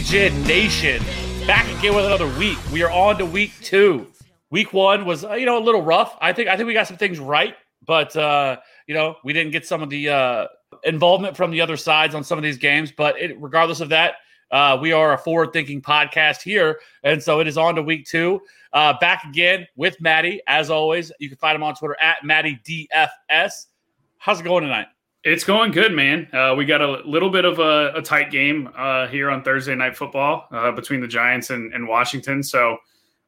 DFSDJ Nation back again with another week. We are on to week two. Week one was uh, you know a little rough. I think I think we got some things right, but uh, you know we didn't get some of the uh, involvement from the other sides on some of these games. But it, regardless of that, uh, we are a forward-thinking podcast here, and so it is on to week two. Uh, back again with Maddie as always. You can find him on Twitter at Maddie DFS. How's it going tonight? It's going good, man. Uh, we got a little bit of a, a tight game uh, here on Thursday Night Football uh, between the Giants and, and Washington. So,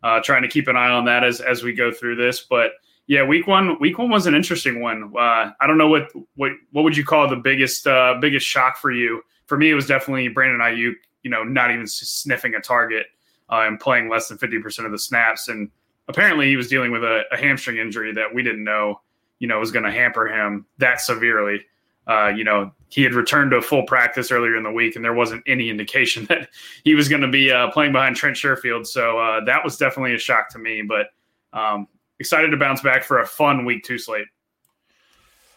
uh, trying to keep an eye on that as as we go through this. But yeah, week one, week one was an interesting one. Uh, I don't know what what what would you call the biggest uh, biggest shock for you? For me, it was definitely Brandon Aiyuk. You know, not even sniffing a target and playing less than fifty percent of the snaps, and apparently he was dealing with a, a hamstring injury that we didn't know. You know, was going to hamper him that severely. Uh, you know, he had returned to a full practice earlier in the week, and there wasn't any indication that he was going to be uh, playing behind Trent Sherfield. So uh, that was definitely a shock to me. But um, excited to bounce back for a fun week two slate.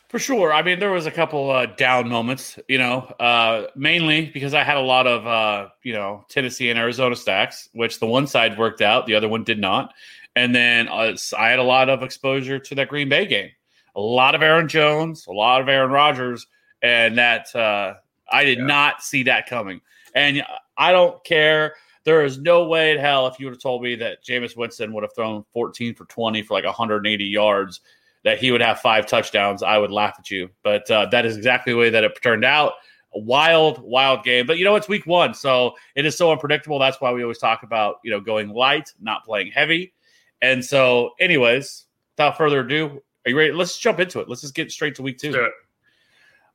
For sure. I mean, there was a couple uh, down moments, you know, uh, mainly because I had a lot of, uh, you know, Tennessee and Arizona stacks, which the one side worked out, the other one did not. And then uh, I had a lot of exposure to that Green Bay game. A lot of Aaron Jones, a lot of Aaron Rodgers, and that uh, I did Yeah. not see that coming. And I don't care. There is no way in hell if you would have told me that Jameis Winston would have thrown 14 for 20 for like 180 yards, that he would have five touchdowns, I would laugh at you. But uh, that is exactly the way that it turned out. A wild, wild game. But you know, it's week one, so it is so unpredictable. That's why we always talk about, you know, going light, not playing heavy. And so, anyways, without further ado, are you ready? Let's jump into it. Let's just get straight to week 2 Let's do it.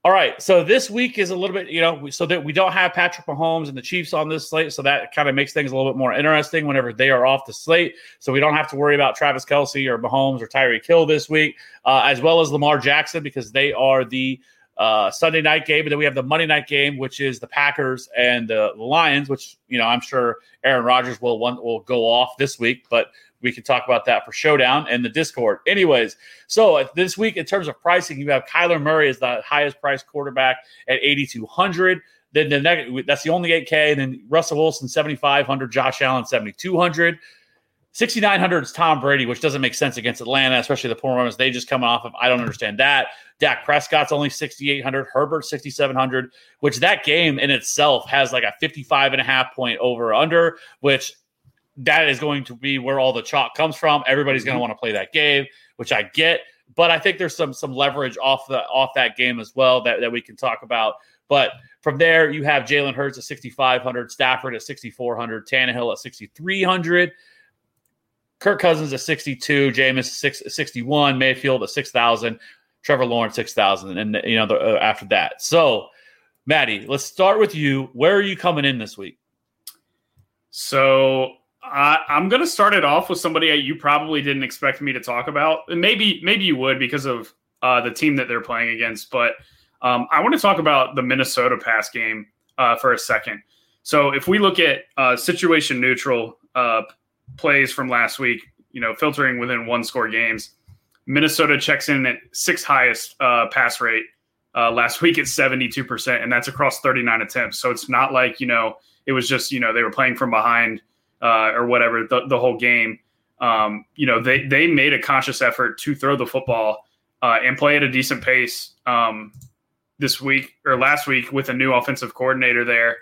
All right. So this week is a little bit, you know, so that we don't have Patrick Mahomes and the Chiefs on this slate. So that kind of makes things a little bit more interesting whenever they are off the slate. So we don't have to worry about Travis Kelce or Mahomes or Tyreek Hill this week, uh, as well as Lamar Jackson, because they are the uh, Sunday night game. And then we have the Monday night game, which is the Packers and the Lions, which, you know, I'm sure Aaron Rodgers will one will go off this week, but we can talk about that for Showdown and the Discord. Anyways, so this week, in terms of pricing, you have Kyler Murray as the highest priced quarterback at 8,200. Then the next, that's the only 8K. And then Russell Wilson, 7,500. Josh Allen, 7,200. 6,900 is Tom Brady, which doesn't make sense against Atlanta, especially the poor performance they just coming off of. I don't understand that. Dak Prescott's only 6,800. Herbert, 6,700, which that game in itself has like a 55 and a half point over under, which that is going to be where all the chalk comes from. Everybody's going to mm-hmm. want to play that game, which I get. But I think there's some some leverage off the off that game as well that, that we can talk about. But from there, you have Jalen Hurts at 6,500, Stafford at 6,400, Tannehill at 6,300, Kirk Cousins at 62, Jameis six, 61, Mayfield at 6,000, Trevor Lawrence 6,000, and you know the, uh, after that. So, Maddie, let's start with you. Where are you coming in this week? So I I'm going to start it off with somebody you probably didn't expect me to talk about. And maybe maybe you would because of uh, the team that they're playing against. But um, I want to talk about the Minnesota pass game uh, for a second. So if we look at uh, situation neutral uh, plays from last week, you know, filtering within one score games, Minnesota checks in at sixth highest uh, pass rate uh, last week at 72%, and that's across 39 attempts. So it's not like, you know, it was just, you know, they were playing from behind uh, or whatever the, the whole game. Um, you know, they, they made a conscious effort to throw the football uh, and play at a decent pace um, this week or last week with a new offensive coordinator there.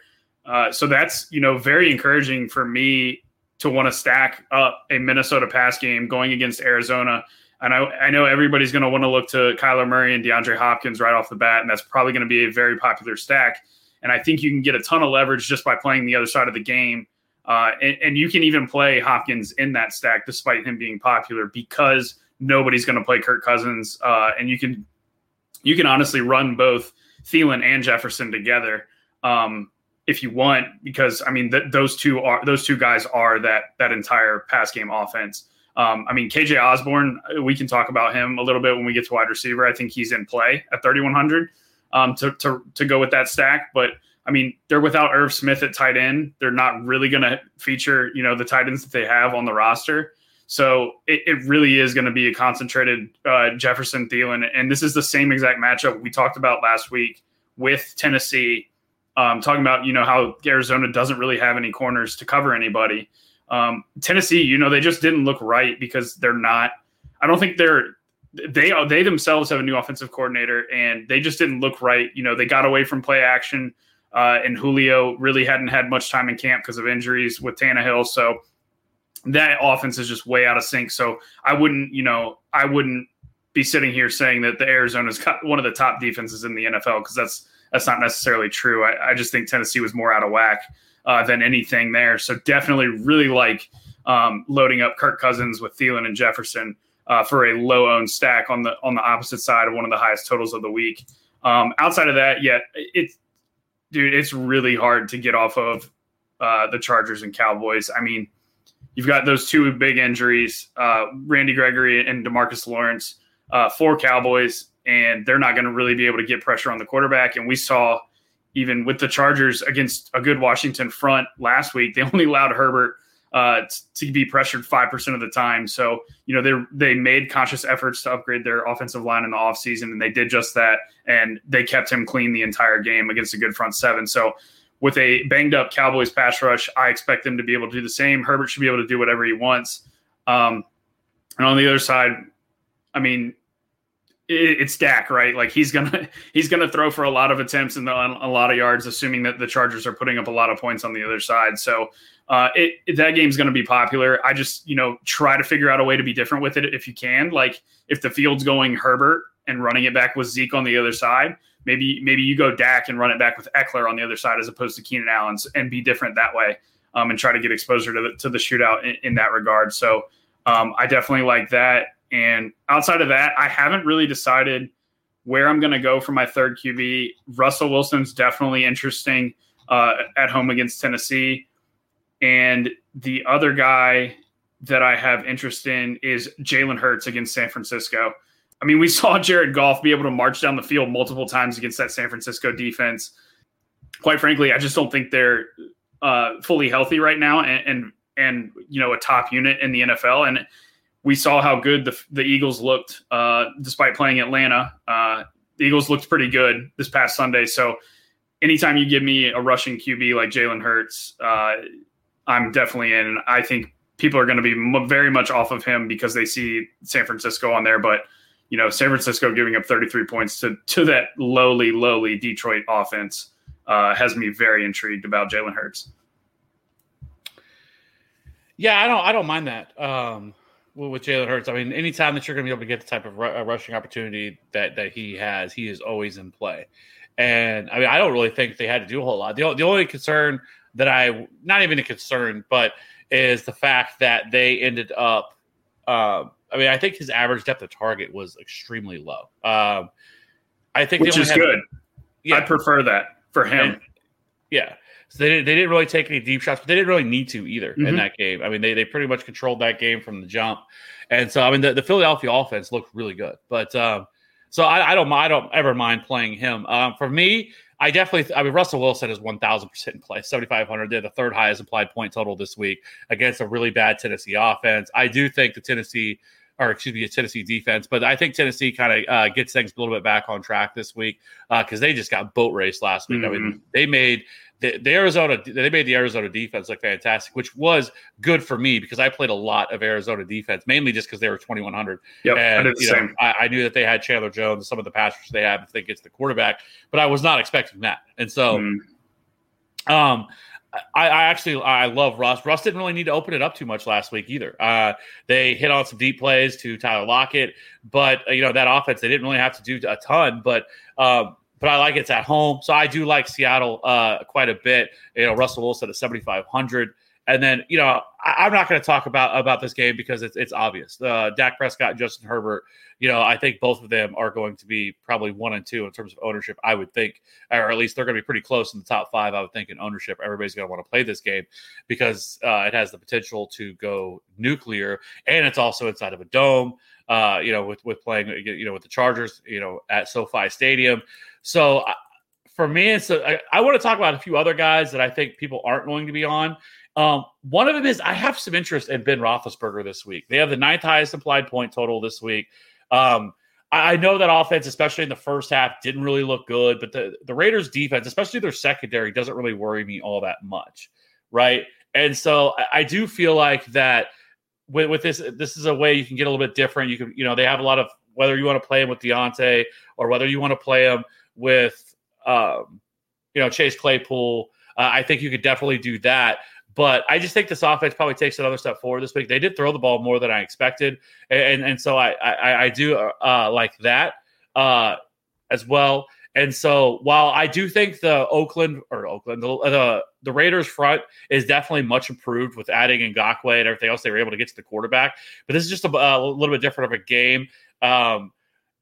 Uh, so that's, you know, very encouraging for me to want to stack up a Minnesota pass game going against Arizona. And I I know everybody's going to want to look to Kyler Murray and DeAndre Hopkins right off the bat, and that's probably going to be a very popular stack. And I think you can get a ton of leverage just by playing the other side of the game. Uh, and, and you can even play Hopkins in that stack despite him being popular because nobody's going to play Kirk Cousins. Uh, and you can you can honestly run both Thielen and Jefferson together um, if you want, because I mean th- those two are those two guys are that that entire pass game offense. Um, I mean KJ Osborne, we can talk about him a little bit when we get to wide receiver. I think he's in play at 3100 um, to to to go with that stack, but. I mean, they're without Irv Smith at tight end. They're not really going to feature, you know, the tight ends that they have on the roster. So it, it really is going to be a concentrated uh, Jefferson Thielen. And this is the same exact matchup we talked about last week with Tennessee, um, talking about, you know, how Arizona doesn't really have any corners to cover anybody. Um, Tennessee, you know, they just didn't look right because they're not, I don't think they're, they they themselves have a new offensive coordinator and they just didn't look right. You know, they got away from play action. Uh, and Julio really hadn't had much time in camp because of injuries with Tannehill. So that offense is just way out of sync. So I wouldn't, you know, I wouldn't be sitting here saying that the Arizona's got one of the top defenses in the NFL because that's that's not necessarily true. I, I, just think Tennessee was more out of whack uh, than anything there. So definitely really like um, loading up Kirk Cousins with Thielen and Jefferson uh, for a low owned stack on the on the opposite side of one of the highest totals of the week. Um, outside of that, yeah, it's dude, it's really hard to get off of uh, the Chargers and Cowboys. I mean You've got those two big injuries, uh, Randy Gregory and Demarcus Lawrence, uh, for Cowboys, and they're not going to really be able to get pressure on the quarterback. And we saw even with the Chargers against a good Washington front last week, they only allowed Herbert uh, to be pressured five percent of the time. So you know they they made conscious efforts to upgrade their offensive line in the offseason, and they did just that, and they kept him clean the entire game against a good front seven. So with a banged up Cowboys pass rush, I expect them to be able to do the same. Herbert should be able to do whatever he wants. Um, and on the other side, I mean, it's Dak, right? Like he's gonna he's gonna throw for a lot of attempts and a lot of yards, assuming that the Chargers are putting up a lot of points on the other side. So uh, it, it, that game's to be popular. I just you know try to figure out a way to be different with it if you can. Like if the field's going Herbert and running it back with Zeke on the other side, maybe maybe you go Dak and run it back with Ekeler on the other side as opposed to Keenan Allen and be different that way um, and try to get exposure to the, to the shootout in, in that regard. So um, I definitely like that. And outside of that, I haven't really decided where I'm going to go for my third QB. Russell Wilson's definitely interesting uh, at home against Tennessee. And the other guy that I have interest in is Jalen Hurts against San Francisco. I mean, we saw Jared Goff be able to march down the field multiple times against that San Francisco defense. Quite frankly, I just don't think they're uh, fully healthy right now, and, and and you know a top unit in the NFL. And we saw how good the the Eagles looked uh, despite playing Atlanta. Uh, the Eagles looked pretty good this past Sunday. So anytime you give me a rushing QB like Jalen Hurts, uh, I'm definitely in. I think people are going to be very much off of him because they see San Francisco on there, but you know, San Francisco giving up 33 points to to that lowly, lowly Detroit offense uh, has me very intrigued about Jalen Hurts. Yeah, I don't, I don't mind that um, with Jalen Hurts. I mean, anytime that you're going to be able to get the type of r- rushing opportunity that that he has, he is always in play. And I mean, I don't really think they had to do a whole lot. The, the only concern that I, not even a concern, but is the fact that they ended up. Um, I mean, I think his average depth of target was extremely low. Um, I think which is had, good. Yeah, I prefer that for him. And, yeah. So they didn't, they didn't really take any deep shots, but they didn't really need to either mm-hmm. in that game. I mean, they, they pretty much controlled that game from the jump. And so, I mean, the, the Philadelphia offense looked really good. But um, so I, I, don't I don't ever mind playing him. Um, for me, I definitely, I mean, Russell Wilson is 1,000% in play, 7,500. They're the third highest implied point total this week against a really bad Tennessee offense. I do think the Tennessee or excuse me, a Tennessee defense. But I think Tennessee kind of uh, gets things a little bit back on track this week because uh, they just got boat race last week. Mm-hmm. I mean, mm-hmm. they made the, the, Arizona they made the Arizona defense look fantastic, which was good for me because I played a lot of Arizona defense, mainly just because they were twenty one hundred. Yep, and I, you know, I, I, knew that they had Chandler Jones, some of the passers they have if they get to the quarterback, but I was not expecting that, and so. Mm. Um, I, I, actually I love Russ. Russ didn't really need to open it up too much last week either. Uh, they hit on some deep plays to Tyler Lockett, but uh, you know that offense they didn't really have to do a ton. But um, but I like it's at home, so I do like Seattle uh, quite a bit. You know Russell Wilson at seventy five hundred. And then, you know, I, am not going to talk about about this game because it's it's obvious. Uh, Dak Prescott and Justin Herbert. You know, I think both of them are going to be probably one and two in terms of ownership. I would think, or at least they're going to be pretty close in the top five. I would think in ownership, everybody's going to want to play this game because uh, it has the potential to go nuclear, and it's also inside of a dome. Uh, you know, with with playing, you know, with the Chargers, you know, at SoFi Stadium. So for me, I, I want to talk about a few other guys that I think people aren't going to be on. Um, one of them is I have some interest in Ben Roethlisberger this week. They have the ninth highest implied point total this week. Um, I, I know that offense, especially in the first half, didn't really look good, but the, the Raiders' defense, especially their secondary, doesn't really worry me all that much, right? And so I, I do feel like that with, with this, this is a way you can get a little bit different. You can, you know, they have a lot of whether you want to play him with Diontae or whether you want to play him with, um, you know, Chase Claypool. Uh, I think you could definitely do that. But I just think this offense probably takes another step forward this week. They did throw the ball more than I expected, and and so I I, I do uh, like that uh, as well. And so while I do think the Oakland or Oakland the, the, the Raiders front is definitely much improved with adding Ngakoue and everything else, they were able to get to the quarterback. But this is just a, a little bit different of a game. Um,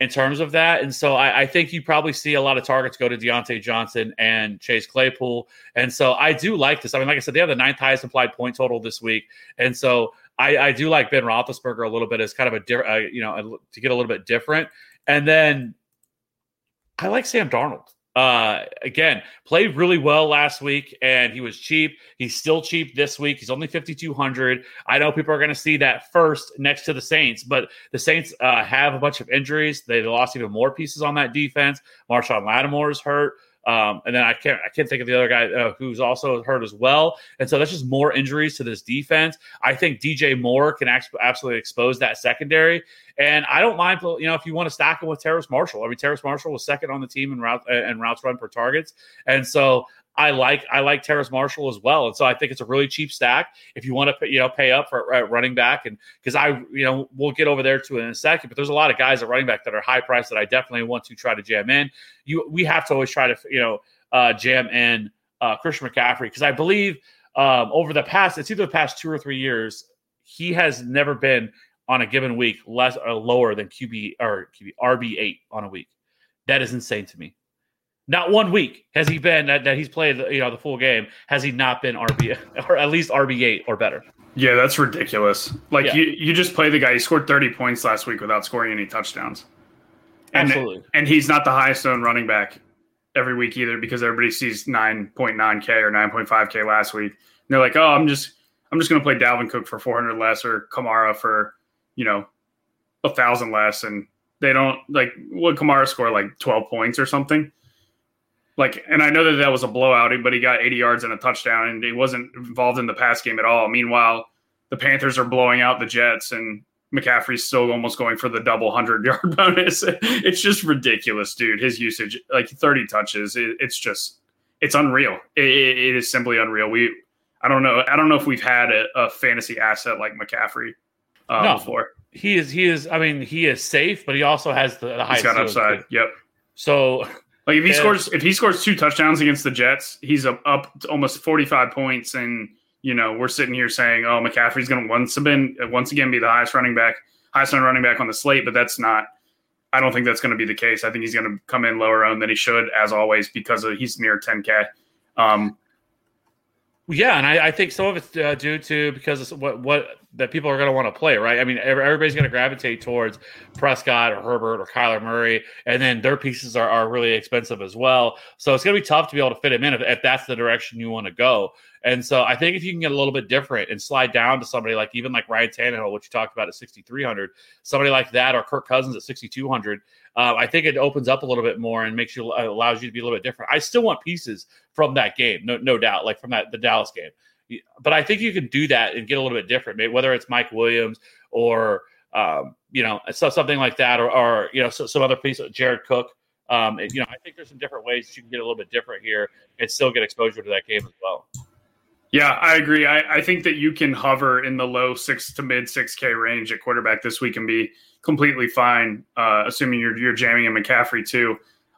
in terms of that. And so I, I, think you probably see a lot of targets go to Diontae Johnson and Chase Claypool. And so I do like this. I mean, like I said, they have the ninth highest implied point total this week. And so I, I do like Ben Roethlisberger a little bit as kind of a, different, uh, you know, to get a little bit different. And then I like Sam Darnold. Uh, again, played really well last week, and he was cheap. He's still cheap this week. He's only fifty two hundred. I know people are going to see that first next to the Saints, but the Saints uh, have a bunch of injuries. They lost even more pieces on that defense. Lattimore is hurt. Um, and then I can't I can't think of the other guy uh, who's also hurt as well. And so that's just more injuries to this defense. I think DJ Moore can absolutely expose that secondary. And I don't mind, you know, if you want to stack him with Terrace Marshall. I mean, Terrace Marshall was second on the team in route and routes run per targets. And so I like I like Terrace Marshall as well, and so I think it's a really cheap stack if you want to you know pay up for uh, running back, and because I you know we'll get over there to it in a second, but there's a lot of guys at running back that are high priced that I definitely want to try to jam in. You we have to always try to you know uh, jam in uh, Christian McCaffrey because I believe um, over the past it's either the past two or three years he has never been on a given week less or lower than QB or QB RB eight on a week. That is insane to me. Not one week has he been that, that he's played you know the full game has he not been RB or at least RB eight or better. Yeah, that's ridiculous. Like yeah. you you just play the guy. He scored thirty points last week without scoring any touchdowns. And, Absolutely. And he's not the highest owned running back every week either because everybody sees nine point nine k or nine point five k last week. And they're like, oh, I'm just I'm just going to play Dalvin Cook for 400 less or Kamara for you know a thousand less, and they don't like what Kamara score like 12 points or something like, and I know that that was a blowout, but he got 80 yards and a touchdown, and he wasn't involved in the pass game at all. Meanwhile, the Panthers are blowing out the Jets, and McCaffrey's still almost going for the double hundred yard bonus. It's just ridiculous, dude. His usage, like 30 touches, it, it's just, it's unreal. It, it is simply unreal. We, I don't know, I don't know if we've had a, a fantasy asset like McCaffrey uh, no, before. He is, he is. I mean, he is safe, but he also has the, the highest. He's got upside. Yep. So like if he scores if he scores two touchdowns against the Jets, he's up, up almost 45 points and you know, we're sitting here saying, "Oh, McCaffrey's going to once again once again be the highest running back, highest running back on the slate," but that's not I don't think that's going to be the case. I think he's going to come in lower owned than he should as always because of, he's near 10k. Um, yeah, and I, I, think some of it's uh, due to because what what that people are going to want to play, right? I mean, everybody's going to gravitate towards Prescott or Herbert or Kyler Murray, and then their pieces are, are really expensive as well. So it's going to be tough to be able to fit him in if, if that's the direction you want to go. And so I think if you can get a little bit different and slide down to somebody like even like Ryan Tannehill, which you talked about at 6,300, somebody like that, or Kirk Cousins at 6,200, uh, I think it opens up a little bit more and makes you uh, allows you to be a little bit different. I still want pieces from that game, no, no doubt, like from that the Dallas game but I think you can do that and get a little bit different, maybe whether it's Mike Williams or um, you know so something like that, or, or you know so, some other piece, Jared Cook. Um, you know, I think there's some different ways that you can get a little bit different here and still get exposure to that game as well. Yeah, I agree. I, I think that you can hover in the low six to mid six K range at quarterback this week and be completely fine, uh, assuming you're you're jamming in McCaffrey too.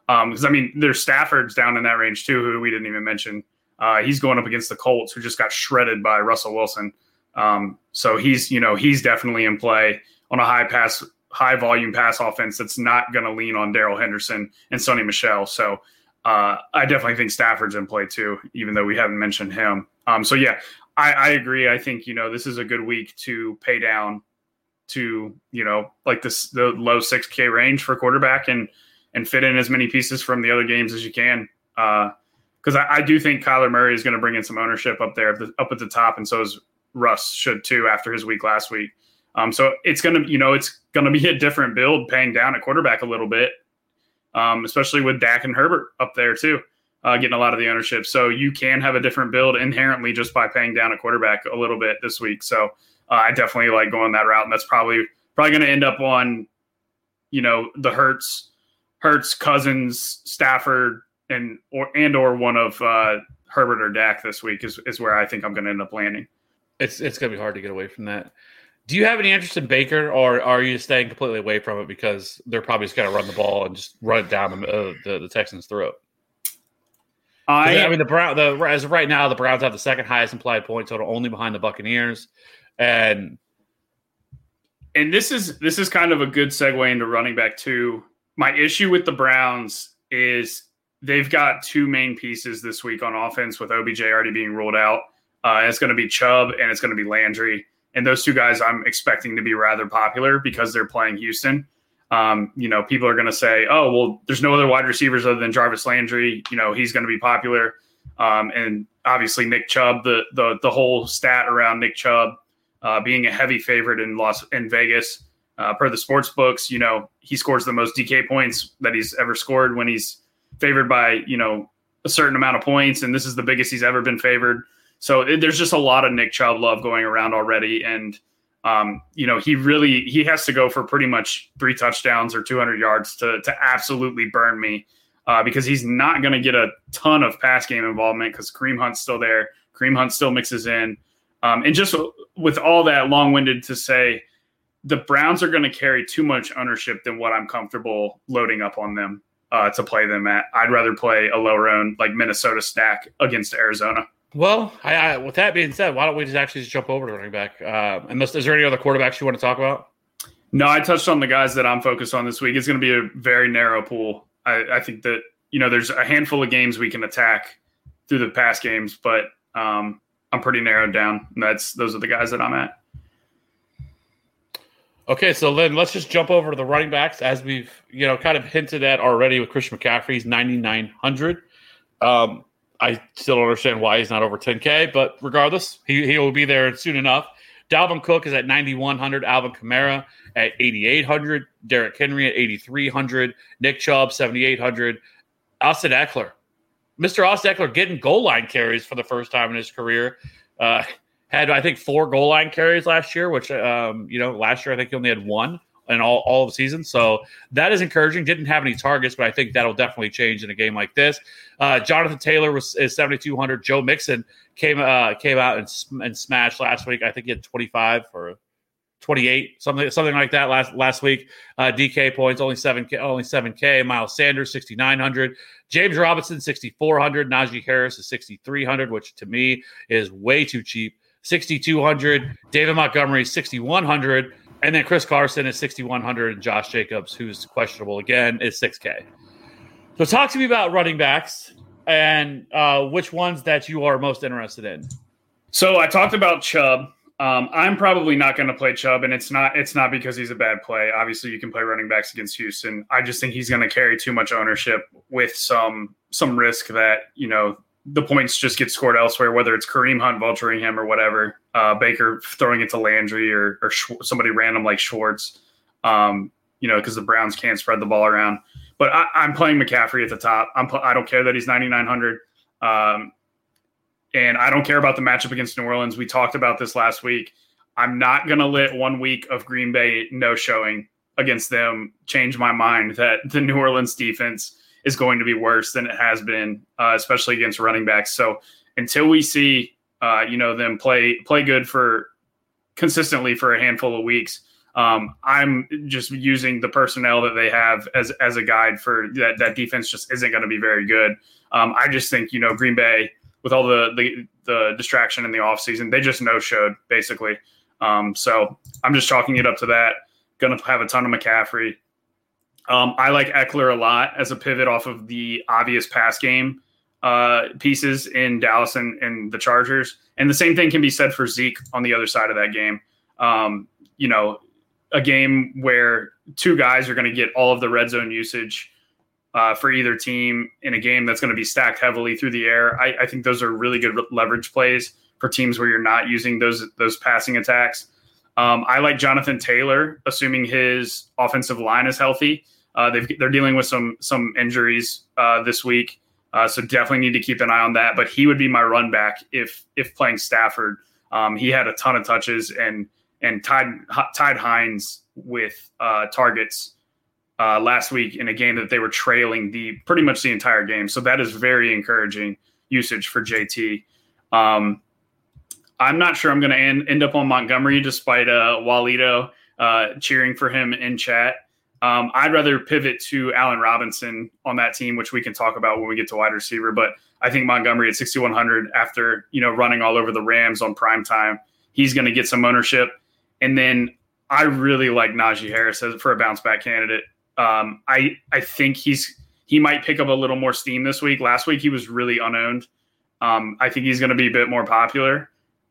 Because I mean, there's Stafford's down in that range too, who we didn't even mention. Uh, he's going up against the Colts, who just got shredded by Russell Wilson. Um, so he's you know he's definitely in play on a high pass, high volume pass offense that's not going to lean on Darrell Henderson and Sony Michel. So uh, I definitely think Stafford's in play too, even though we haven't mentioned him. Um, so yeah, I, I agree. I think you know this is a good week to pay down to you know like this the low six K range for quarterback and and fit in as many pieces from the other games as you can. Because uh, I, I, do think Kyler Murray is going to bring in some ownership up there, up at the top, and so is Russ should too after his week last week. Um, so it's going to, you know, it's to be a different build paying down at quarterback a little bit, um, especially with Dak and Herbert up there too, uh, getting a lot of the ownership. So you can have a different build inherently just by paying down a quarterback a little bit this week. So uh, I definitely like going that route, and that's probably probably going to end up on, you know, the Hurts, Hurts, Cousins, Stafford, and or and or one of uh, Herbert or Dak this week is is where I think I'm going to end up landing. It's it's going to be hard to get away from that. Do you have any interest in Baker, or are you staying completely away from it because they're probably just going to run the ball and just run it down the, uh, the, the Texans' throat? I, I mean, the Brown, the as of right now, the Browns have the second highest implied point total, only behind the Buccaneers, and and this is this is kind of a good segue into running back too. My issue with the Browns is they've got two main pieces this week on offense with OBJ already being ruled out. Uh, it's going to be Chubb and it's going to be Landry. And those two guys I'm expecting to be rather popular because they're playing Houston. Um, you know, people are going to say, oh, well, there's no other wide receivers other than Jarvis Landry. You know, he's going to be popular. Um, and obviously, Nick Chubb, the, the, the whole stat around Nick Chubb uh, being a heavy favorite in Las in Vegas. Uh, per the sports books, you know, he scores the most DK points that he's ever scored when he's favored by, you know, a certain amount of points. And this is the biggest he's ever been favored. So it, there's just a lot of Nick Chubb love going around already, and um, you know he really he has to go for pretty much three touchdowns or 200 yards to to absolutely burn me uh, because he's not going to get a ton of pass game involvement because Kareem Hunt's still there. Kareem Hunt still mixes in, um, and just with all that long winded to say, the Browns are going to carry too much ownership than what I'm comfortable loading up on them uh, to play them at. I'd rather play a lower owned like Minnesota stack against Arizona. Well, I, I, with that being said, why don't we just actually just jump over to running back? Uh, unless is there any other quarterbacks you want to talk about? No, I touched on the guys that I'm focused on this week. It's going to be a very narrow pool. I, I, think that you know there's a handful of games we can attack through the past games, but um, I'm pretty narrowed down. That's those are the guys that I'm at. Okay, so then let's just jump over to the running backs as we've you know kind of hinted at already with Christian McCaffrey's 9900. Um, I still don't understand why he's not over 10K, but regardless, he, he will be there soon enough. Dalvin Cook is at 9,100. Alvin Kamara at 8,800. Derrick Henry at 8,300. Nick Chubb, 7,800. Austin Ekeler. Mr. Austin Ekeler getting goal line carries for the first time in his career. Uh, had, I think, four goal line carries last year, which, um, you know, last year I think he only had one in all, all of the season. So that is encouraging. Didn't have any targets, but I think that'll definitely change in a game like this. Uh, Jonathan Taylor was is 7,200. Joe Mixon came uh, came out and, and smashed last week. I think he had 25 or 28, something something like that last last week. Uh, DK points only seven k only seven k. Miles Sanders 6,900. James Robinson 6,400. Najee Harris is 6,300, which to me is way too cheap. 6,200. David Montgomery 6,100. And then Chris Carson is 6,100 and Josh Jacobs, who's questionable again, is 6K. So talk to me about running backs and uh, which ones that you are most interested in. So I talked about Chubb. Um, I'm probably not going to play Chubb, and it's not it's not because he's a bad play. Obviously, you can play running backs against Houston. I just think he's going to carry too much ownership with some some risk that you know the points just get scored elsewhere, whether it's Kareem Hunt vulturing him or whatever, uh, Baker throwing it to Landry or, or Sh- somebody random like Schwartz, um, you know, because the Browns can't spread the ball around. But I, am playing McCaffrey at the top. I'm I don't care that he's 9,900. Um, and I don't care about the matchup against New Orleans. We talked about this last week. I'm not going to let one week of Green Bay no showing against them change my mind that the New Orleans defense is going to be worse than it has been, uh, especially against running backs. So until we see uh, you know, them play play good for consistently for a handful of weeks. Um, I'm just using the personnel that they have as as a guide for that. That defense just isn't going to be very good. Um, I just think you know Green Bay with all the the, the distraction in the offseason, they just no showed basically. Um, so I'm just chalking it up to that. Going to have a ton of McCaffrey. Um, I like Ekeler a lot as a pivot off of the obvious pass game uh, pieces in Dallas and, and, the Chargers. And the same thing can be said for Zeke on the other side of that game. Um, you know, a game where two guys are going to get all of the red zone usage uh, for either team in a game that's going to be stacked heavily through the air. I, I, think those are really good leverage plays for teams where you're not using those those passing attacks. Um, I like Jonathan Taylor, assuming his offensive line is healthy. Uh, they are dealing with some some injuries uh, this week, uh, so definitely need to keep an eye on that. But he would be my run back if if playing Stafford. Um, he had a ton of touches and and tied tied Hines with uh, targets uh, last week in a game that they were trailing the pretty much the entire game. So that is very encouraging usage for JT. Um, I'm not sure I'm going to end, end up on Montgomery despite uh, Walito uh, cheering for him in chat. Um, I'd rather pivot to Allen Robinson on that team, which we can talk about when we get to wide receiver. But I think Montgomery at 6,100 after you know running all over the Rams on prime time, he's going to get some ownership. And then I really like Najee Harris as for a bounce back candidate. Um, I I think he's he might pick up a little more steam this week. Last week he was really unowned. Um, I think he's going to be a bit more popular,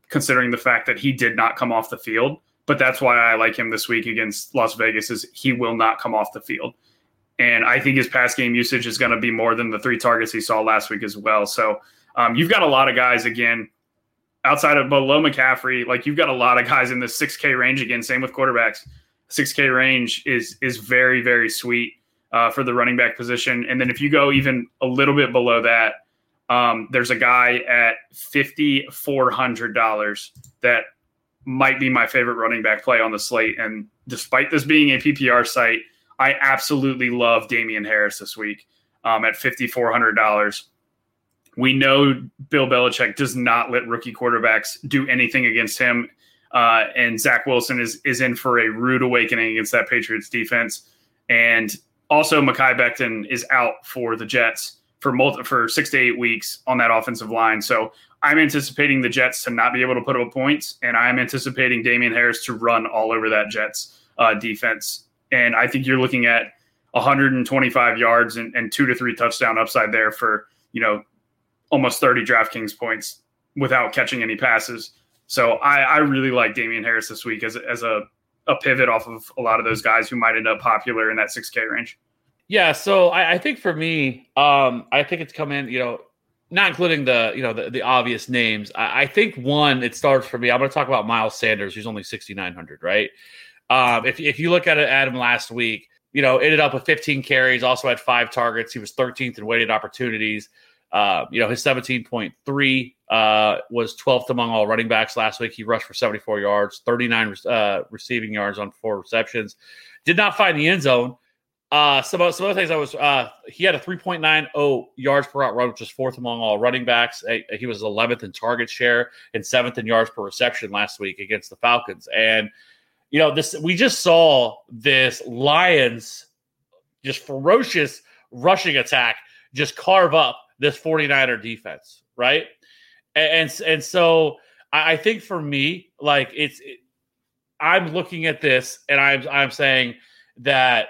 considering the fact that he did not come off the field. But that's why I like him this week against Las Vegas. Is he will not come off the field, and I think his pass game usage is going to be more than the three targets he saw last week as well. So um, you've got a lot of guys again outside of below McCaffrey. Like you've got a lot of guys in the six K range again. Same with quarterbacks. 6K range is is very very sweet uh, for the running back position. And then if you go even a little bit below that, um, there's a guy at fifty four hundred dollars that might be my favorite running back play on the slate. And despite this being a PPR site, I absolutely love Damien Harris this week um, at fifty four hundred dollars. We know Bill Belichick does not let rookie quarterbacks do anything against him uh, and Zach Wilson is is in for a rude awakening against that Patriots defense. And also, Mekhi Becton is out for the Jets for multi, for six to eight weeks on that offensive line. So I'm anticipating the Jets to not be able to put up points, and I'm anticipating Damien Harris to run all over that Jets uh, defense. And I think you're looking at 125 yards and, and two to three touchdown upside there for you know almost 30 DraftKings points without catching any passes. So I, I really like Damien Harris this week as, as a, a pivot off of a lot of those guys who might end up popular in that 6K range. Yeah, so I, I think for me, um, I think it's come in, you know, not including the you know the, the obvious names. I, I think one it starts for me. I'm going to talk about Miles Sanders, who's only 6,900, right? Um, if if you look at it, him last week, you know, ended up with 15 carries, also had five targets. He was 13th in weighted opportunities. Uh, you know, his 17.3 uh, was 12th among all running backs last week. He rushed for 74 yards, 39 uh, receiving yards on four receptions. Did not find the end zone. Uh, some, some other things I was, uh, he had a 3.90 yards per route run, which is fourth among all running backs. He was 11th in target share and seventh in yards per reception last week against the Falcons. And, you know, this, we just saw this Lions just ferocious rushing attack just carve up this 49er defense, right? And and, and so I, I, think for me, like it's it, I'm looking at this and I'm I'm saying that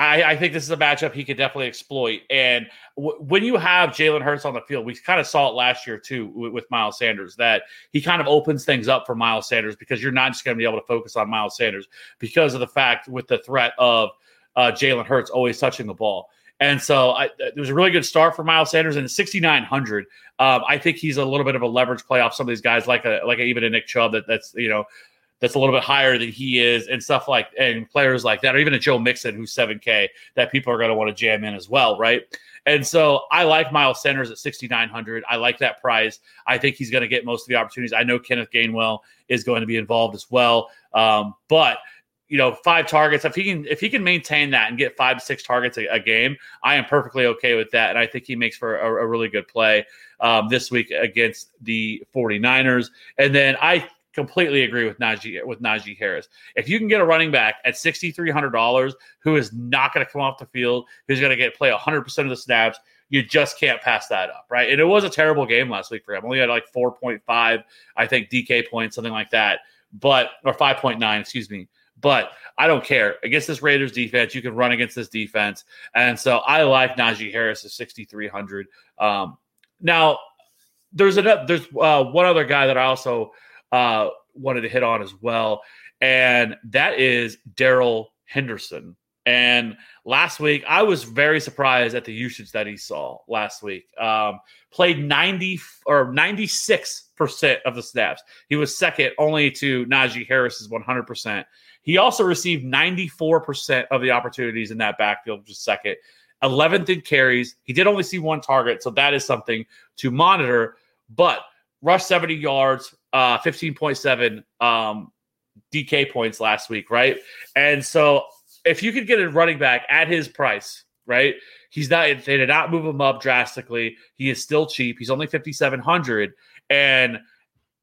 I, I, think this is a matchup he could definitely exploit. And w- when you have Jalen Hurts on the field, we kind of saw it last year too with, with, Miles Sanders that he kind of opens things up for Miles Sanders because you're not just going to be able to focus on Miles Sanders because of the fact with the threat of uh, Jalen Hurts always touching the ball. And so I, it was a really good start for Miles Sanders and 6,900. Um, I think he's a little bit of a leverage play off some of these guys, like a like a, even a Nick Chubb that that's you know that's a little bit higher than he is, and stuff like and players like that, or even a Joe Mixon who's 7K that people are going to want to jam in as well, right? And so I like Miles Sanders at 6,900. I like that price. I think he's going to get most of the opportunities. I know Kenneth Gainwell is going to be involved as well, um, but you know, five targets. If he can, if he can maintain that and get five six targets a, a game, I am perfectly okay with that. And I think he makes for a, a really good play um, this week against the 49ers. And then I completely agree with Najee with Najee Harris. If you can get a running back at sixty three hundred dollars who is not going to come off the field, who's going to get play hundred percent of the snaps, you just can't pass that up, right? And it was a terrible game last week for him. Only had like four point five, I think, DK points, something like that, but or five point nine, excuse me. But I don't care. Against this Raiders defense, you can run against this defense. And so I like Najee Harris at 6,300. Um, now, there's a, there's uh, one other guy that I also uh, wanted to hit on as well, and that is Darrell Henderson. And last week, I was very surprised at the usage that he saw last week. Um, played 90 or 96% of the snaps. He was second only to Najee Harris's 100%. He also received 94% of the opportunities in that backfield, just second. 11th in carries. He did only see one target, so that is something to monitor. But rush 70 yards, uh, 15.7 um, DK points last week, right? And so if you could get a running back at his price, right? He's not they did not move him up drastically. He is still cheap. He's only 5700 and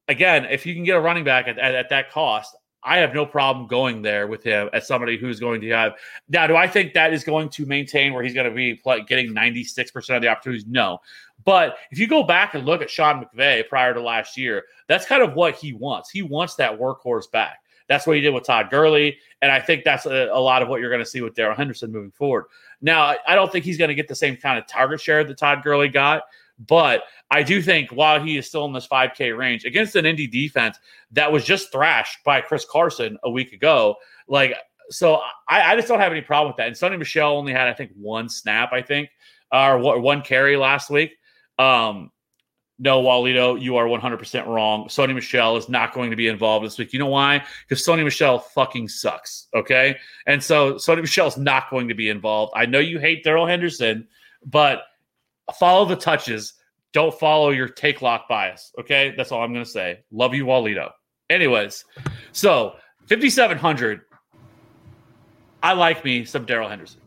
again, if you can get a running back at, at, at that cost, I have no problem going there with him as somebody who's going to have. Now, do I think that is going to maintain where he's going to be play, getting 96% of the opportunities? No. But if you go back and look at Sean McVay prior to last year, that's kind of what he wants. He wants that workhorse back. That's what he did with Todd Gurley. And I think that's a, a lot of what you're going to see with Darrell Henderson moving forward. Now, I, I don't think he's going to get the same kind of target share that Todd Gurley got. But I do think while he is still in this 5K range against an Indy defense that was just thrashed by Chris Carson a week ago, like, so I, I just don't have any problem with that. And Sony Michel only had, I think, one snap, I think, or one carry last week. Um, no, Walito, you are 100% wrong. Sony Michel is not going to be involved this week. You know why? Because Sony Michel fucking sucks. Okay. And so Sony is not going to be involved. I know you hate Darrell Henderson, but follow the touches. Don't follow your take lock bias. Okay. That's all I'm going to say. Love you, Walito. Anyways, so 5,700. I like me some Darrell Henderson.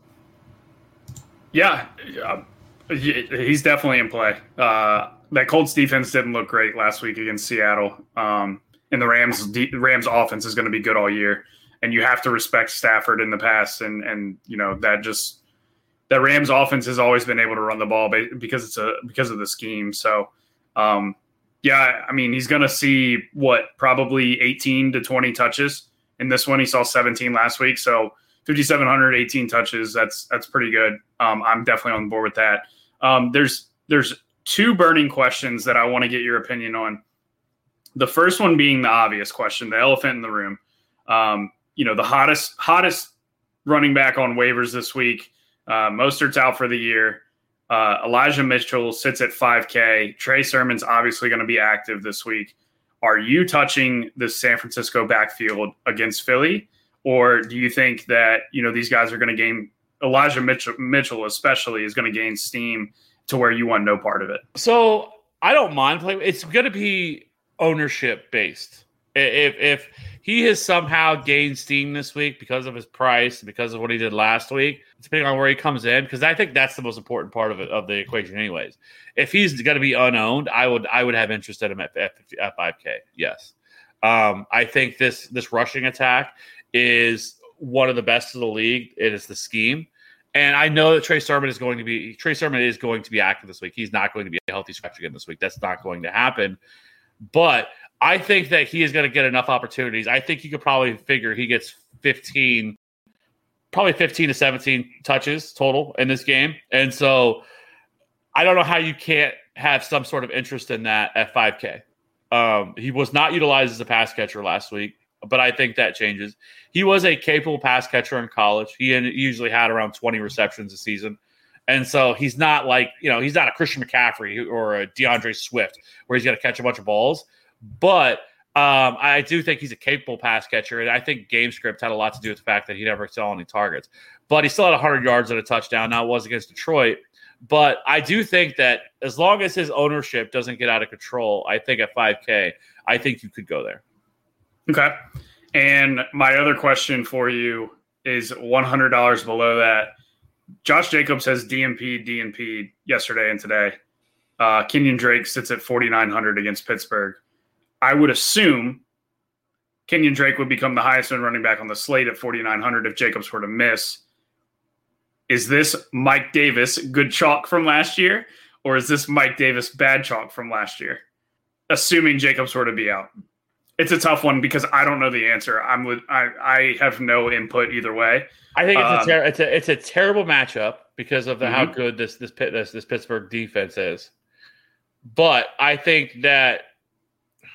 Yeah. Uh, he's definitely in play. Uh, that Colts defense didn't look great last week against Seattle. Um, and the Rams Rams offense is going to be good all year. And you have to respect Stafford in the past, and and you know that just that Rams offense has always been able to run the ball because it's a because of the scheme. So, um, yeah, I mean he's going to see what probably 18 to 20 touches in this one. He saw 17 last week, so 5,700, 18 touches. That's that's pretty good. Um, I'm definitely on board with that. Um, there's there's two burning questions that I want to get your opinion on. The first one being the obvious question, the elephant in the room. Um, you know, the hottest hottest running back on waivers this week. Uh, Mostert's out for the year. Uh, Elijah Mitchell sits at 5K. Trey Sermon's obviously going to be active this week. Are you touching the San Francisco backfield against Philly, or do you think that you know these guys are going to gain Elijah Mitchell, Mitchell especially is going to gain steam to where you want no part of it. So I don't mind playing. It's going to be ownership based. If if he has somehow gained steam this week because of his price, because of what he did last week, depending on where he comes in, because I think that's the most important part of it of the equation, anyways. If he's going to be unowned, I would I would have interest in him at, at five K. Yes, um, I think this this rushing attack is one of the best of the league. It is the scheme. And I know that Trey Sermon is going to be Trey Sermon is going to be active this week. He's not going to be a healthy scratch again this week. That's not going to happen. But I think that he is going to get enough opportunities. I think you could probably figure he gets 15, probably 15 to 17 touches total in this game. And so I don't know how you can't have some sort of interest in that at 5K. Um, he was not utilized as a pass catcher last week but I think that changes. He was a capable pass catcher in college. He usually had around 20 receptions a season. And so he's not like, you know, he's not a Christian McCaffrey or a DeAndre Swift where he's going to catch a bunch of balls. But um, I do think he's a capable pass catcher. And I think game script had a lot to do with the fact that he never saw any targets. But he still had 100 yards and a touchdown. Now it was against Detroit. But I do think that as long as his ownership doesn't get out of control, I think at 5K, I think you could go there. Okay. And my other question for you is $100 below that. Josh Jacobs has DMP DNP yesterday and today. Uh, Kenyan Drake sits at 4,900 against Pittsburgh. I would assume Kenyan Drake would become the highest end running back on the slate at 4,900 if Jacobs were to miss. Is this Mike Davis good chalk from last year, or is this Mike Davis bad chalk from last year? Assuming Jacobs were to be out, it's a tough one because I don't know the answer. I'm with I I have no input either way. I think it's Um, a ter- it's a it's a terrible matchup because of the, how Mhm. good this this Pit- this this Pittsburgh defense is. But I think that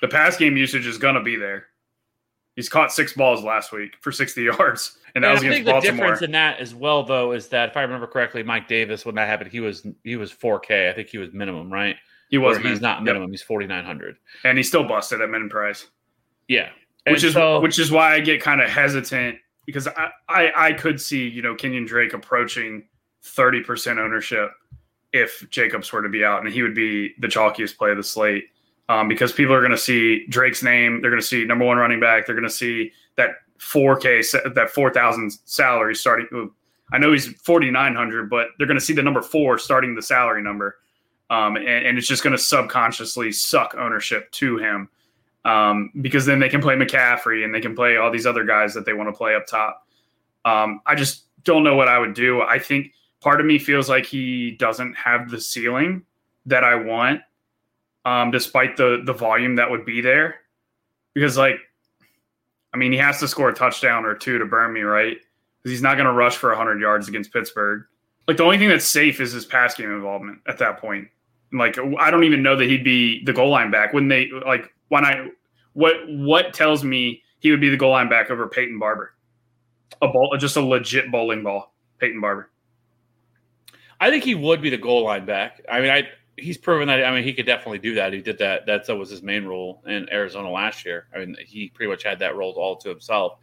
The pass game usage is going to be there. He's caught six balls last week for 60 yards, and that and was I against think the difference in that as well, though, is that if I remember correctly, Mike Davis when that happened, he was he was 4K. I think he was minimum, right? he was he's not Yep. minimum. He's 4,900. and he's still busted at min price. Yeah, which is so, which is why I get kind of hesitant because I, I I could see you know Kenyan Drake approaching thirty percent ownership if Jacobs were to be out, and he would be the chalkiest play of the slate um, because people are going to see Drake's name, they're going to see number one running back, they're going to see that four K that four thousand salary starting. I know he's forty nine hundred, but they're going to see the number four starting the salary number, um, and, and it's just going to subconsciously suck ownership to him um, because then they can play McCaffrey and they can play all these other guys that they want to play up top. Um, I just don't know what I would do. I think part of me feels like he doesn't have the ceiling that I want, um, despite the the volume that would be there. Because like, I mean, he has to score a touchdown or two to burn me, right? Because he's not going to rush for 100 yards against Pittsburgh. Like the only thing that's safe is his pass game involvement at that point. Like I don't even know that he'd be the goal line back when they like when I what what tells me he would be the goal line back over Peyton Barber, a ball just a legit bowling ball, Peyton Barber. I think he would be the goal line back. I mean, I he's proven that. I mean, he could definitely do that. He did that. That's that was his main role in Arizona last year. I mean, he pretty much had that role all to himself.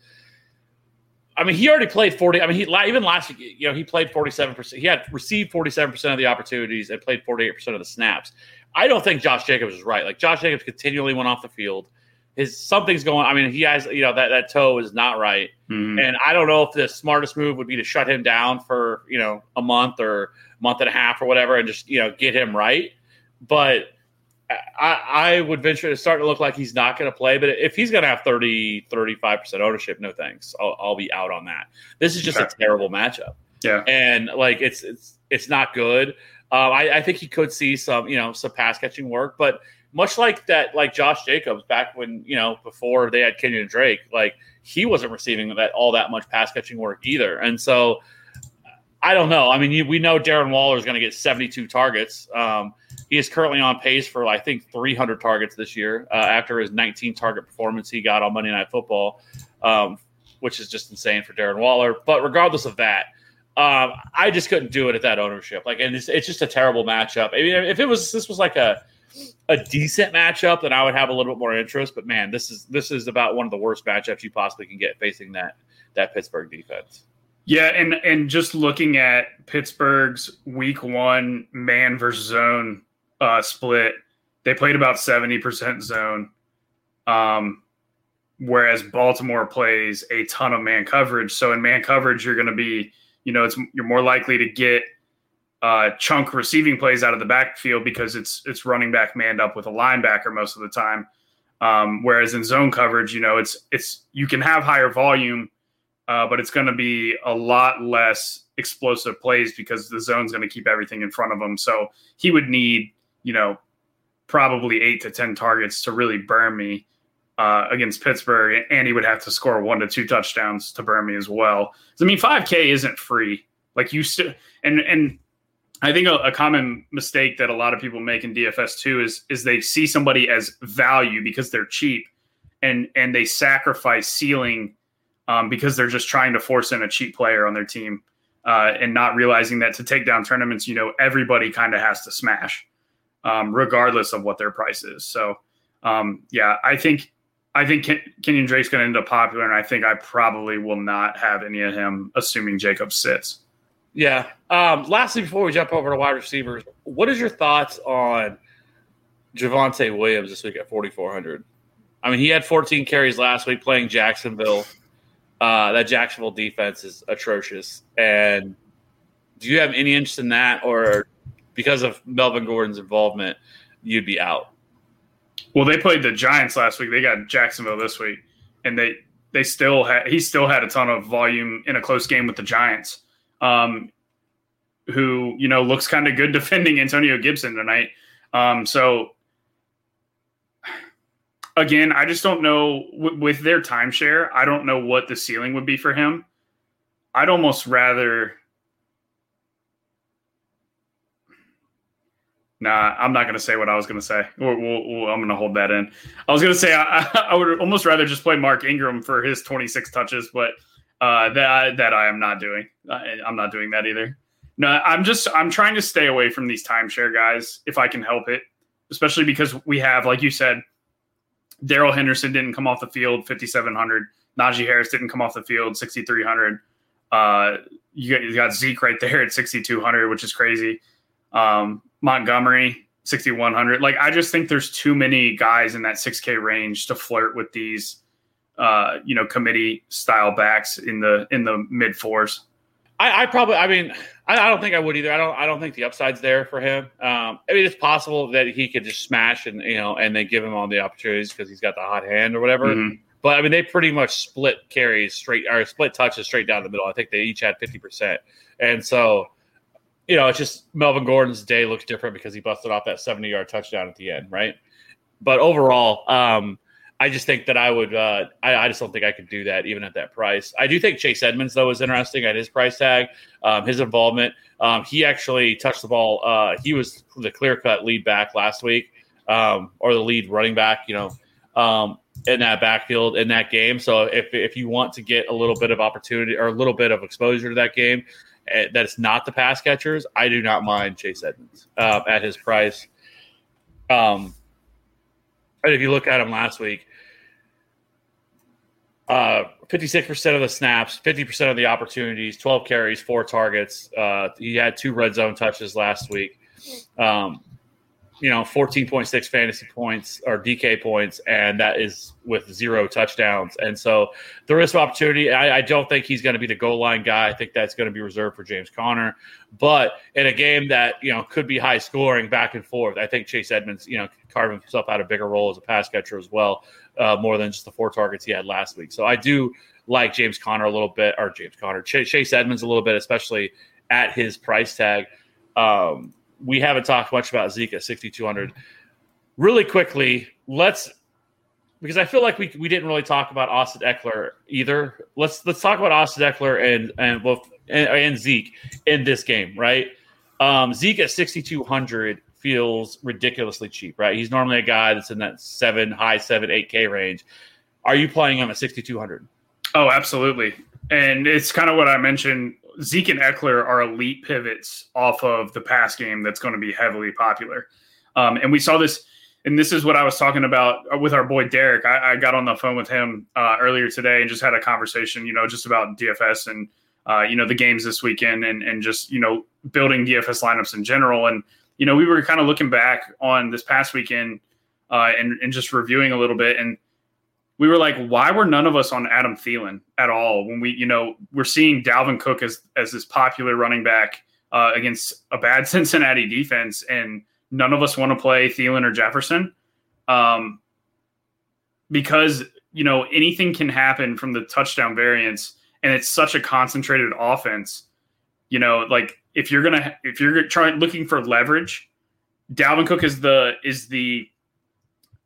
I mean, he already played forty. I mean, he even last you know, he played forty-seven percent. He had received forty-seven percent of the opportunities and played forty-eight percent of the snaps. I don't think Josh Jacobs is right. Like Josh Jacobs continually went off the field. His something's going. I mean, he has you know that that toe is not right. And I don't know if the smartest move would be to shut him down for you know a month or month and a half or whatever, and just you know get him right. But I, I would venture to start to look like he's not going to play. But if he's going to have 30, 35 percent ownership, no thanks. I'll, I'll be out on that. This is just a terrible matchup, Yeah, and like it's it's it's not good. Um, I, I think he could see some you know some pass catching work, but much like that, like Josh Jacobs back when you know before they had Kenyan Drake, like he wasn't receiving that all that much pass catching work either, and so I don't know. I mean, you, we know Darren Waller is going to get 72 targets. Um, he is currently on pace for I think 300 targets this year uh, after his 19 target performance he got on Monday Night Football, um, which is just insane for Darren Waller. But regardless of that. Um, I just couldn't do it at that ownership. Like, and it's, it's just a terrible matchup. I mean, if it was this was like a a decent matchup, then I would have a little bit more interest. But man, this is this is about one of the worst matchups you possibly can get facing that that Pittsburgh defense. yeah, and and just looking at Pittsburgh's Week One man versus zone uh, split, they played about seventy percent zone, um, whereas Baltimore plays a ton of man coverage. So in man coverage, you're going to be, you know, it's you're more likely to get uh, chunk receiving plays out of the backfield because it's it's running back manned up with a linebacker most of the time. Um, whereas in zone coverage, you know, it's it's you can have higher volume, uh, but it's going to be a lot less explosive plays because the zone's going to keep everything in front of him. So he would need, you know, probably eight to ten targets to really burn me uh, against Pittsburgh, and he would have to score one to two touchdowns to burn me as well. I mean, five K isn't free. Like you still and and I think a, a common mistake that a lot of people make in DFS too is is they see somebody as value because they're cheap, and and they sacrifice ceiling um, because they're just trying to force in a cheap player on their team, uh, and not realizing that to take down tournaments, you know, everybody kind of has to smash, um, regardless of what their price is. So, um, yeah, I think I think Ken- Kenyan Drake's going to end up popular, and I think I probably will not have any of him, assuming Jacob sits. Yeah. Um, lastly, before we jump over to wide receivers, what is your thoughts on Javonte Williams this week at 4,400? I mean, he had 14 carries last week playing Jacksonville. Uh, that Jacksonville defense is atrocious. And do you have any interest in that, or because of Melvin Gordon's involvement, you'd be out? Well, they played the Giants last week. They got Jacksonville this week, and they they still had he still had a ton of volume in a close game with the Giants, um, who you know looks kind of good defending Antonio Gibson tonight. Um, so again, I just don't know w- with their timeshare. I don't know what the ceiling would be for him. I'd almost rather. Nah, I'm not going to say what I was going to say. We'll, we'll, I'm going to hold that in. I was going to say I, I, would almost rather just play Mark Ingram for his 26 touches, but uh, that I, that I am not doing. I, I'm not doing that either. No, I'm just I'm trying to stay away from these timeshare guys if I can help it, especially because we have, like you said, Darrell Henderson didn't come off the field 5700. Najee Harris didn't come off the field 6300. Uh, you got, you got Zeke right there at 6200, which is crazy. Um, Montgomery 6100. Like I just think there's too many guys in that 6K range to flirt with these uh, you know, committee style backs in the in the mid fours. I, I, probably, I mean, I, I, don't think I would either. I don't, I don't think the upside's there for him. Um, I mean, it's possible that he could just smash and you know, and they give him all the opportunities because he's got the hot hand or whatever. Mm-hmm. But I mean, they pretty much split carries straight or split touches straight down the middle. I think they each had fifty percent, and so you know, it's just Melvin Gordon's day looks different because he busted off that seventy yard touchdown at the end, right? But overall, um, I just think that I would. Uh, I, I, just don't think I could do that even at that price. I do think Chase Edmonds though is interesting at his price tag. Um, his involvement. Um, he actually touched the ball. Uh, he was the clear cut lead back last week, um, or the lead running back. You know, um, in that backfield in that game. So if if you want to get a little bit of opportunity or a little bit of exposure to that game, uh, that's not the pass catchers. I do not mind Chase Edmonds uh, at his price. Um, if you look at him last week, uh, 56% of the snaps, 50% of the opportunities, 12 carries, four targets. Uh, he had two red zone touches last week. Um, you know, 14.6 fantasy points or DK points, and that is with zero touchdowns. And so the risk of opportunity, I, I don't think he's going to be the goal line guy. I think that's going to be reserved for James Conner. But in a game that, you know, could be high scoring back and forth, I think Chase Edmonds, you know, carve himself out a bigger role as a pass catcher as well, uh, more than just the four targets he had last week. So I do like James Conner a little bit, or James Conner, Ch- Chase Edmonds a little bit, especially at his price tag. Um, we haven't talked much about Zeke at 6,200. Really quickly, let's because I feel like we, we didn't really talk about Austin Ekeler either. Let's let's talk about Austin Ekeler and and well and, and Zeke in this game, right? Um, Zeke at 6,200 feels ridiculously cheap, right? He's normally a guy that's in that seven, high seven, eight K range. Are you playing him at 6,200? Oh, absolutely. And it's kind of what I mentioned Zeke and Ekeler are elite pivots off of the pass game that's going to be heavily popular. Um, and we saw this, and this is what I was talking about with our boy Derek. I, I got on the phone with him uh, earlier today and just had a conversation, you know, just about DFS and, uh, you know, the games this weekend and, and just, you know, building DFS lineups in general. And, you know, we were kind of looking back on this past weekend uh, and, and just reviewing a little bit. And, we were like, why were none of us on Adam Thielen at all? When we, you know, we're seeing Dalvin Cook as as this popular running back uh, against a bad Cincinnati defense, and none of us want to play Thielen or Jefferson, um, because you know anything can happen from the touchdown variance, and it's such a concentrated offense. You know, like if you're gonna if you're trying looking for leverage, Dalvin Cook is the is the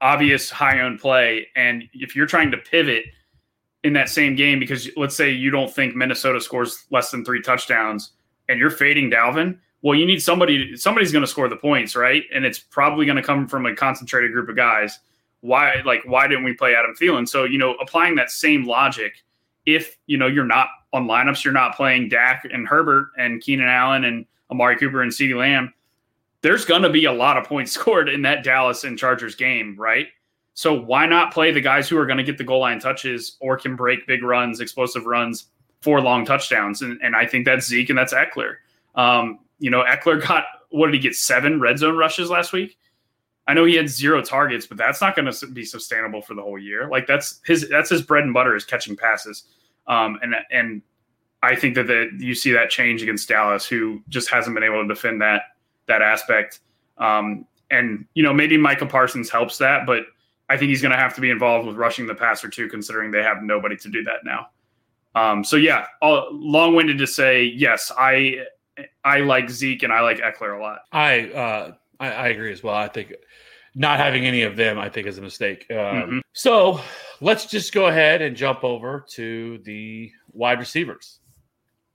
obvious high owned play. And if you're trying to pivot in that same game, because let's say you don't think Minnesota scores less than three touchdowns and you're fading Dalvin, well, you need somebody, somebody's going to score the points, right? And it's probably going to come from a concentrated group of guys. Why, like, why didn't we play Adam Thielen? So, you know, applying that same logic, if, you know, you're not on lineups, you're not playing Dak and Herbert and Keenan Allen and Amari Cooper and CeeDee Lamb, there's going to be a lot of points scored in that Dallas and Chargers game, right? So why not play the guys who are going to get the goal line touches or can break big runs, explosive runs for long touchdowns? And, and I think that's Zeke and that's Ekeler. Um, you know, Ekeler got what did he get? Seven red zone rushes last week. I know he had zero targets, but that's not going to be sustainable for the whole year. Like that's his that's his bread and butter is catching passes. Um, and and I think that the, you see that change against Dallas, who just hasn't been able to defend that that aspect. Um, and you know maybe Micah Parsons helps that, but I think he's going to have to be involved with rushing the passer too, considering they have nobody to do that now. Um, so yeah, long winded to say yes, I I like Zeke and I like Ekeler a lot. I uh, I, I agree as well. I think not having any of them, I think, is a mistake. Um, mm-hmm. So let's just go ahead and jump over to the wide receivers.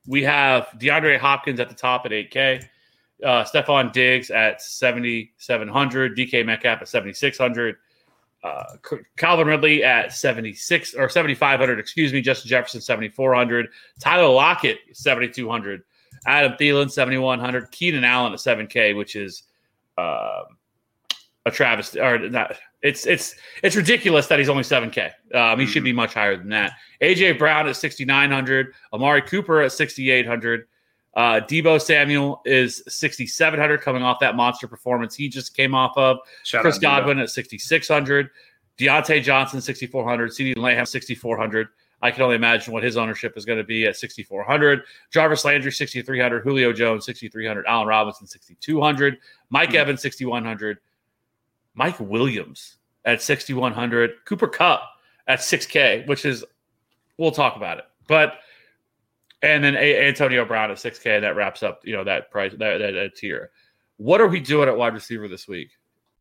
We have DeAndre Hopkins at the top at 8K, uh, Stefon Diggs at 7,700, DK Metcalf at 7,600, uh, Calvin Ridley at 76 or 7,500, excuse me, Justin Jefferson 7,400, Tyler Lockett 7,200, Adam Thielen 7,100, Keenan Allen at 7K, which is. Uh, a Travis or not. It's it's it's ridiculous that he's only seven K. Um, he mm-hmm. should be much higher than that. AJ Brown at sixty nine hundred. Amari Cooper at sixty eight hundred. Uh, Deebo Samuel is 6,700 coming off that monster performance he just came off of. Shout Chris Godwin at 6,600. Diontae Johnson, 6,400. CeeDee Lamb, 6,400. I can only imagine what his ownership is going to be at 6,400. Jarvis Landry, 6,300. Julio Jones, 6,300. Allen Robinson, 6,200. Mike mm-hmm. Evans, 6,100. Mike Williams at 6,100, Cooper Kupp at 6K, which is, we'll talk about it. But, and then a- Antonio Brown at 6K, that wraps up, you know, that price, that, that, that tier. What are we doing at wide receiver this week?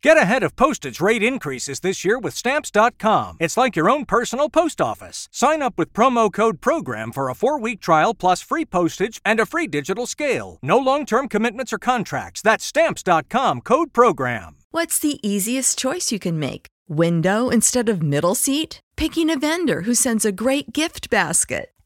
Get ahead of postage rate increases this year with Stamps.com. It's like your own personal post office. Sign up with promo code PROGRAM for a four week trial plus free postage and a free digital scale. No long term commitments or contracts. That's Stamps.com code PROGRAM. What's the easiest choice you can make? Window instead of middle seat? Picking a vendor who sends a great gift basket?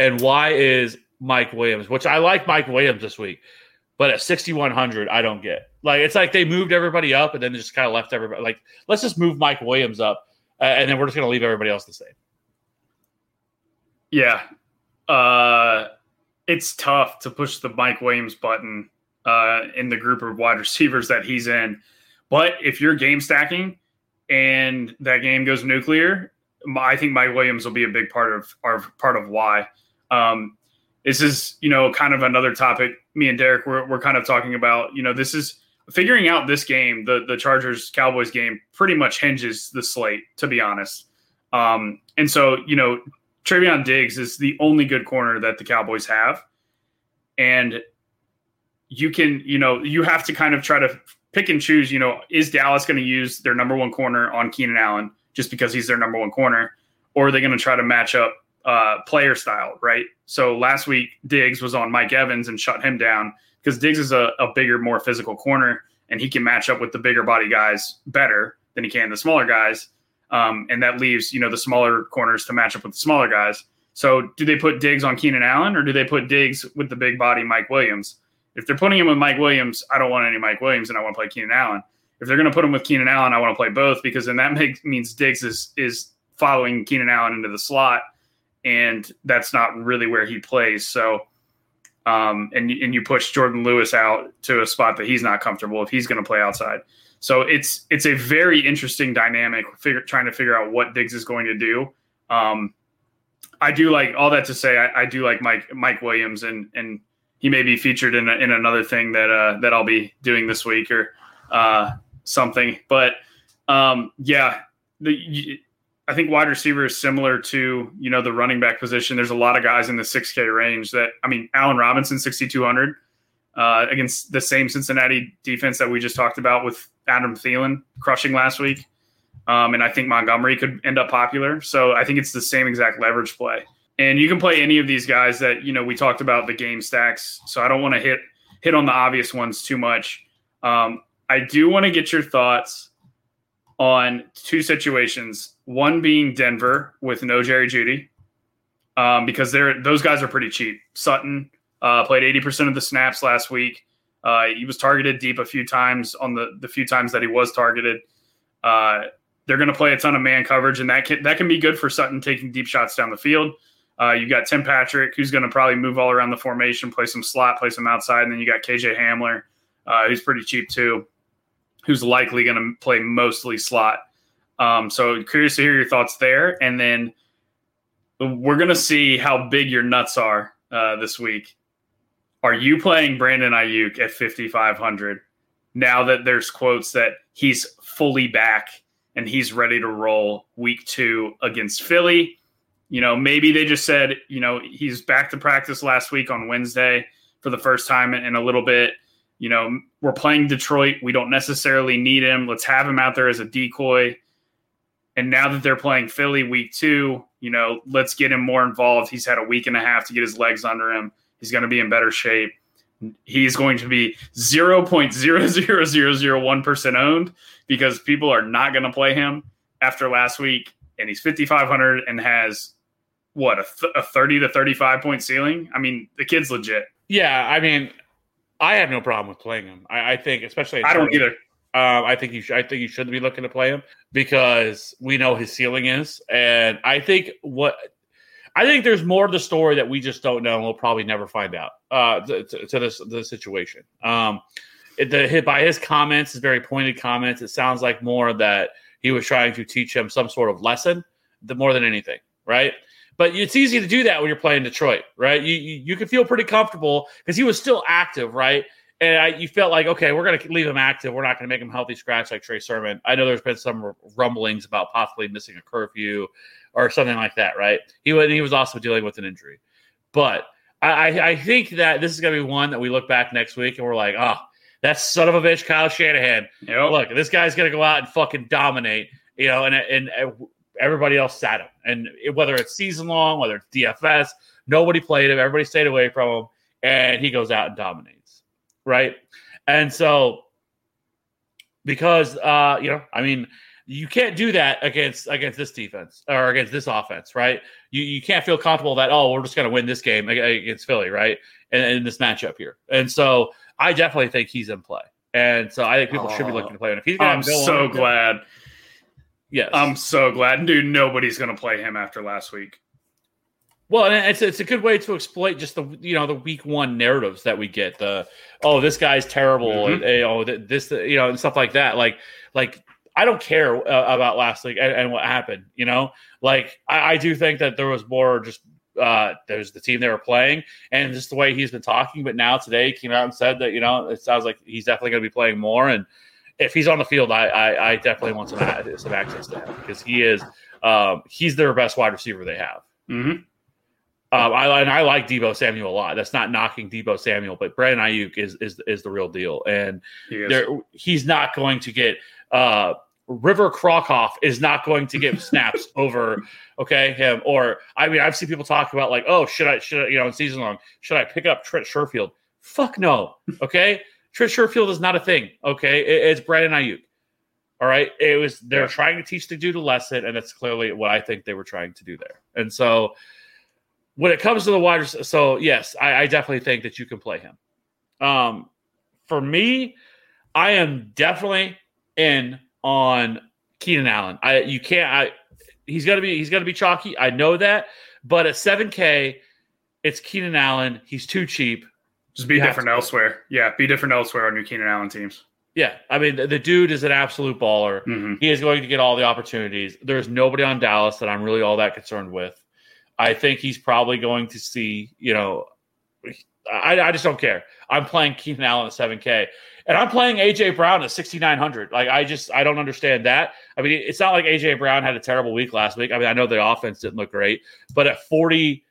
And why is Mike Williams, which I like Mike Williams this week, but at 6,100, I don't get. Like, it's like they moved everybody up and then just kind of left everybody. Like, let's just move Mike Williams up uh, and then we're just going to leave everybody else the same. Yeah. Uh, it's tough to push the Mike Williams button uh, in the group of wide receivers that he's in. But if you're game stacking and that game goes nuclear, I think Mike Williams will be a big part of our part of why. Um, this is you know kind of another topic me and derek we're, we're kind of talking about you know this is figuring out this game the the chargers cowboys game pretty much hinges the slate to be honest um, and so you know Trevon Diggs is the only good corner that the Cowboys have. And you can, you know, you have to kind of try to pick and choose, you know, is Dallas going to use their number one corner on Keenan Allen just because he's their number one corner? Or are they going to try to match up uh, player style, right? So last week, Diggs was on Mike Evans and shut him down because Diggs is a, a bigger, more physical corner, and he can match up with the bigger body guys better than he can the smaller guys. Um, and that leaves, you know, the smaller corners to match up with the smaller guys. So do they put Diggs on Keenan Allen or do they put Diggs with the big body Mike Williams? If they're putting him with Mike Williams, I don't want any Mike Williams and I want to play Keenan Allen. If they're going to put him with Keenan Allen, I want to play both because then that makes means Diggs is is following Keenan Allen into the slot and that's not really where he plays. So, um, and and you push Jourdan Lewis out to a spot that he's not comfortable if he's going to play outside. So it's it's a very interesting dynamic, figure, trying to figure out what Diggs is going to do. Um, I do like all that to say. I, I, do like Mike Mike Williams, and and he may be featured in a, in another thing that uh, that I'll be doing this week or uh, something. But um, yeah, the I think wide receiver is similar to you know the running back position. There's a lot of guys in the 6K range that I mean, Allen Robinson 6200 uh, against the same Cincinnati defense that we just talked about with Adam Thielen crushing last week, um, and I think Montgomery could end up popular. So I think it's the same exact leverage play, and you can play any of these guys that you know we talked about the game stacks. So I don't want to hit hit on the obvious ones too much. Um, I do want to get your thoughts on two situations. One being Denver with no Jerry Jeudy, um, because they're those guys are pretty cheap. Sutton uh, played eighty percent of the snaps last week. Uh, he was targeted deep a few times on the the few times that he was targeted. Uh, they're going to play a ton of man coverage, and that can that can be good for Sutton taking deep shots down the field. Uh, you got Tim Patrick, who's going to probably move all around the formation, play some slot, play some outside, and then you got KJ Hamler, uh, who's pretty cheap too, who's likely going to play mostly slot. Um, so curious to hear your thoughts there, and then we're going to see how big your nuts are uh, this week. Are you playing Brandon Aiyuk at 5,500 now that there's quotes that he's fully back and he's ready to roll week two against Philly? You know, maybe they just said, you know, he's back to practice last week on Wednesday for the first time in a little bit. You know, we're playing Detroit. We don't necessarily need him. Let's have him out there as a decoy. And now that they're playing Philly week two, you know, let's get him more involved. He's had a week and a half to get his legs under him. He's going to be in better shape. He's going to be 0.00001% owned because people are not going to play him after last week. And he's 5,500 and has what, a, th- a 30 to 35 point ceiling? I mean, the kid's legit. Yeah, I mean, I have no problem with playing him. I, I think, especially, I don't either. Um, I think you. should. I think you should be looking to play him because we know his ceiling is, and I think what I think there's more of the story that we just don't know, and we'll probably never find out uh, to, to, this the situation. Um, it, the by his comments, his very pointed comments, it sounds like more that he was trying to teach him some sort of lesson, the more than anything, right? But it's easy to do that when you're playing Detroit, right? You you, you can feel pretty comfortable because he was still active, right? And I, you felt like, okay, we're going to leave him active. We're not going to make him healthy scratch like Trey Sermon. I know there's been some rumblings about possibly missing a curfew or something like that, right? He was, he was also dealing with an injury. But I, I think that this is going to be one that we look back next week and we're like, oh, that son of a bitch, Kyle Shanahan. Yep. Look, this guy's going to go out and fucking dominate, you know, and, and, and everybody else sat him. And it, whether it's season long, whether it's DFS, nobody played him. Everybody stayed away from him. And he goes out and dominates right? And so because uh, you know, I mean, you can't do that against against this defense or against this offense, right? You you can't feel comfortable that oh, we're just going to win this game against Philly, right? And in this matchup here, and so I definitely think he's in play, and so I think people oh, should be looking to play him. If he's going I'm so on, glad. Yes, I'm so glad, dude. Nobody's going to play him after last week. Well, it's it's a good way to exploit just the you know the week one narratives that we get. The oh this guy's terrible, mm-hmm. and, you know this you know and stuff like that. Like like I don't care uh, about last week and, and, what happened. You know, like I, I, do think that there was more just uh there's the team they were playing and just the way he's been talking. But now today he came out and said that you know it sounds like he's definitely going to be playing more. And if he's on the field, I I, I definitely want some some access to him because he is um, he's their best wide receiver they have. Mm-hmm. Um, I and I like Deebo Samuel a lot. That's not knocking Deebo Samuel, but Brandon Aiyuk is is is the real deal, and he he's not going to get. Uh, River Cracraft is not going to get snaps over, okay, him. Or I mean, I've seen people talk about like, oh, should I, should I, you know, in season long, should I pick up Trent Sherfield? Fuck no, okay. Trent Sherfield is not a thing, okay. It, it's Brandon Aiyuk. All right, it was they're trying to teach the dude a lesson, and that's clearly what I think they were trying to do there. And so, when it comes to the wide, so yes, I, I definitely think that you can play him. Um, for me, I am definitely in on Keenan Allen. I you can't. I he's gonna be he's gonna be chalky. I know that, but at seven K, it's Keenan Allen. He's too cheap. Just be you different elsewhere. Yeah, be different elsewhere on your Keenan Allen teams. Yeah, I mean the, dude is an absolute baller. Mm-hmm. He is going to get all the opportunities. There's nobody on Dallas that I'm really all that concerned with. I think he's probably going to see, you know, I, I just don't care. I'm playing Keenan Allen at 7K. And I'm playing AJ Brown at 6,900. Like, I just, I don't understand that. I mean, it's not like AJ Brown had a terrible week last week. I mean, I know the offense didn't look great, but at 40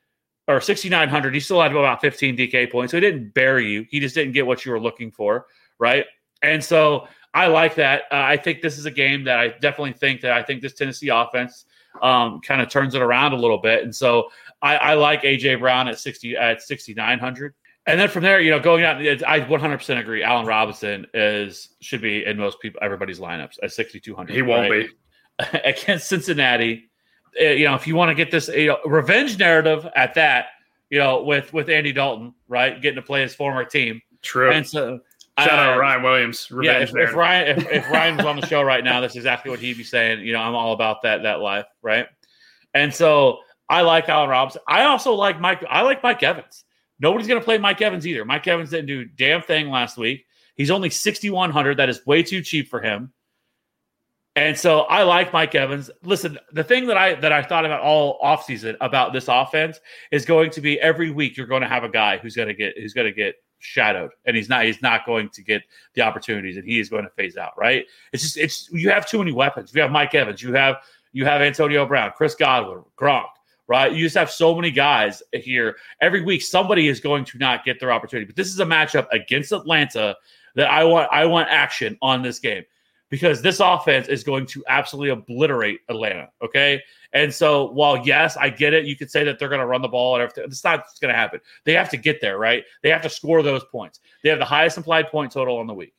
or 6,900, he still had about 15 DK points. So he didn't bury you. He just didn't get what you were looking for. Right. And so I like that. Uh, I think this is a game that I definitely think that I think this Tennessee offense um, kind of turns it around a little bit. And so I, I like AJ Brown at 60 at 6,900. And then from there, you know, going out, I 100% agree. Allen Robinson is should be in most people, everybody's lineups at 6,200. He won't right? be. against Cincinnati. Uh, you know, if you want to get this you know, revenge narrative at that, you know, with with Andy Dalton, right, getting to play his former team, True. and so Shout uh, out Ryan Williams. yeah, Revenge if, if Ryan if, if Ryan was on the show right now, that's exactly what he'd be saying. You know, I'm all about that that life, right? And so I like Allen Robinson. I also like Mike. I like Mike Evans. Nobody's going to play Mike Evans either. Mike Evans didn't do damn thing last week. He's only 6,100. That is way too cheap for him. And so I like Mike Evans. Listen, the thing that I that I thought about all offseason about this offense is going to be every week you're going to have a guy who's going to get who's going to get shadowed and he's not he's not going to get the opportunities and he is going to phase out, right? It's just it's you have too many weapons. You have Mike Evans, you have you have Antonio Brown, Chris Godwin, Gronk, right? You just have so many guys here. Every week somebody is going to not get their opportunity. But this is a matchup against Atlanta that I want I want action on this game because this offense is going to absolutely obliterate Atlanta. Okay. And so while yes, I get it, you could say that they're going to run the ball and everything. It's not going to happen. They have to get there, right? They have to score those points. They have the highest implied point total on the week.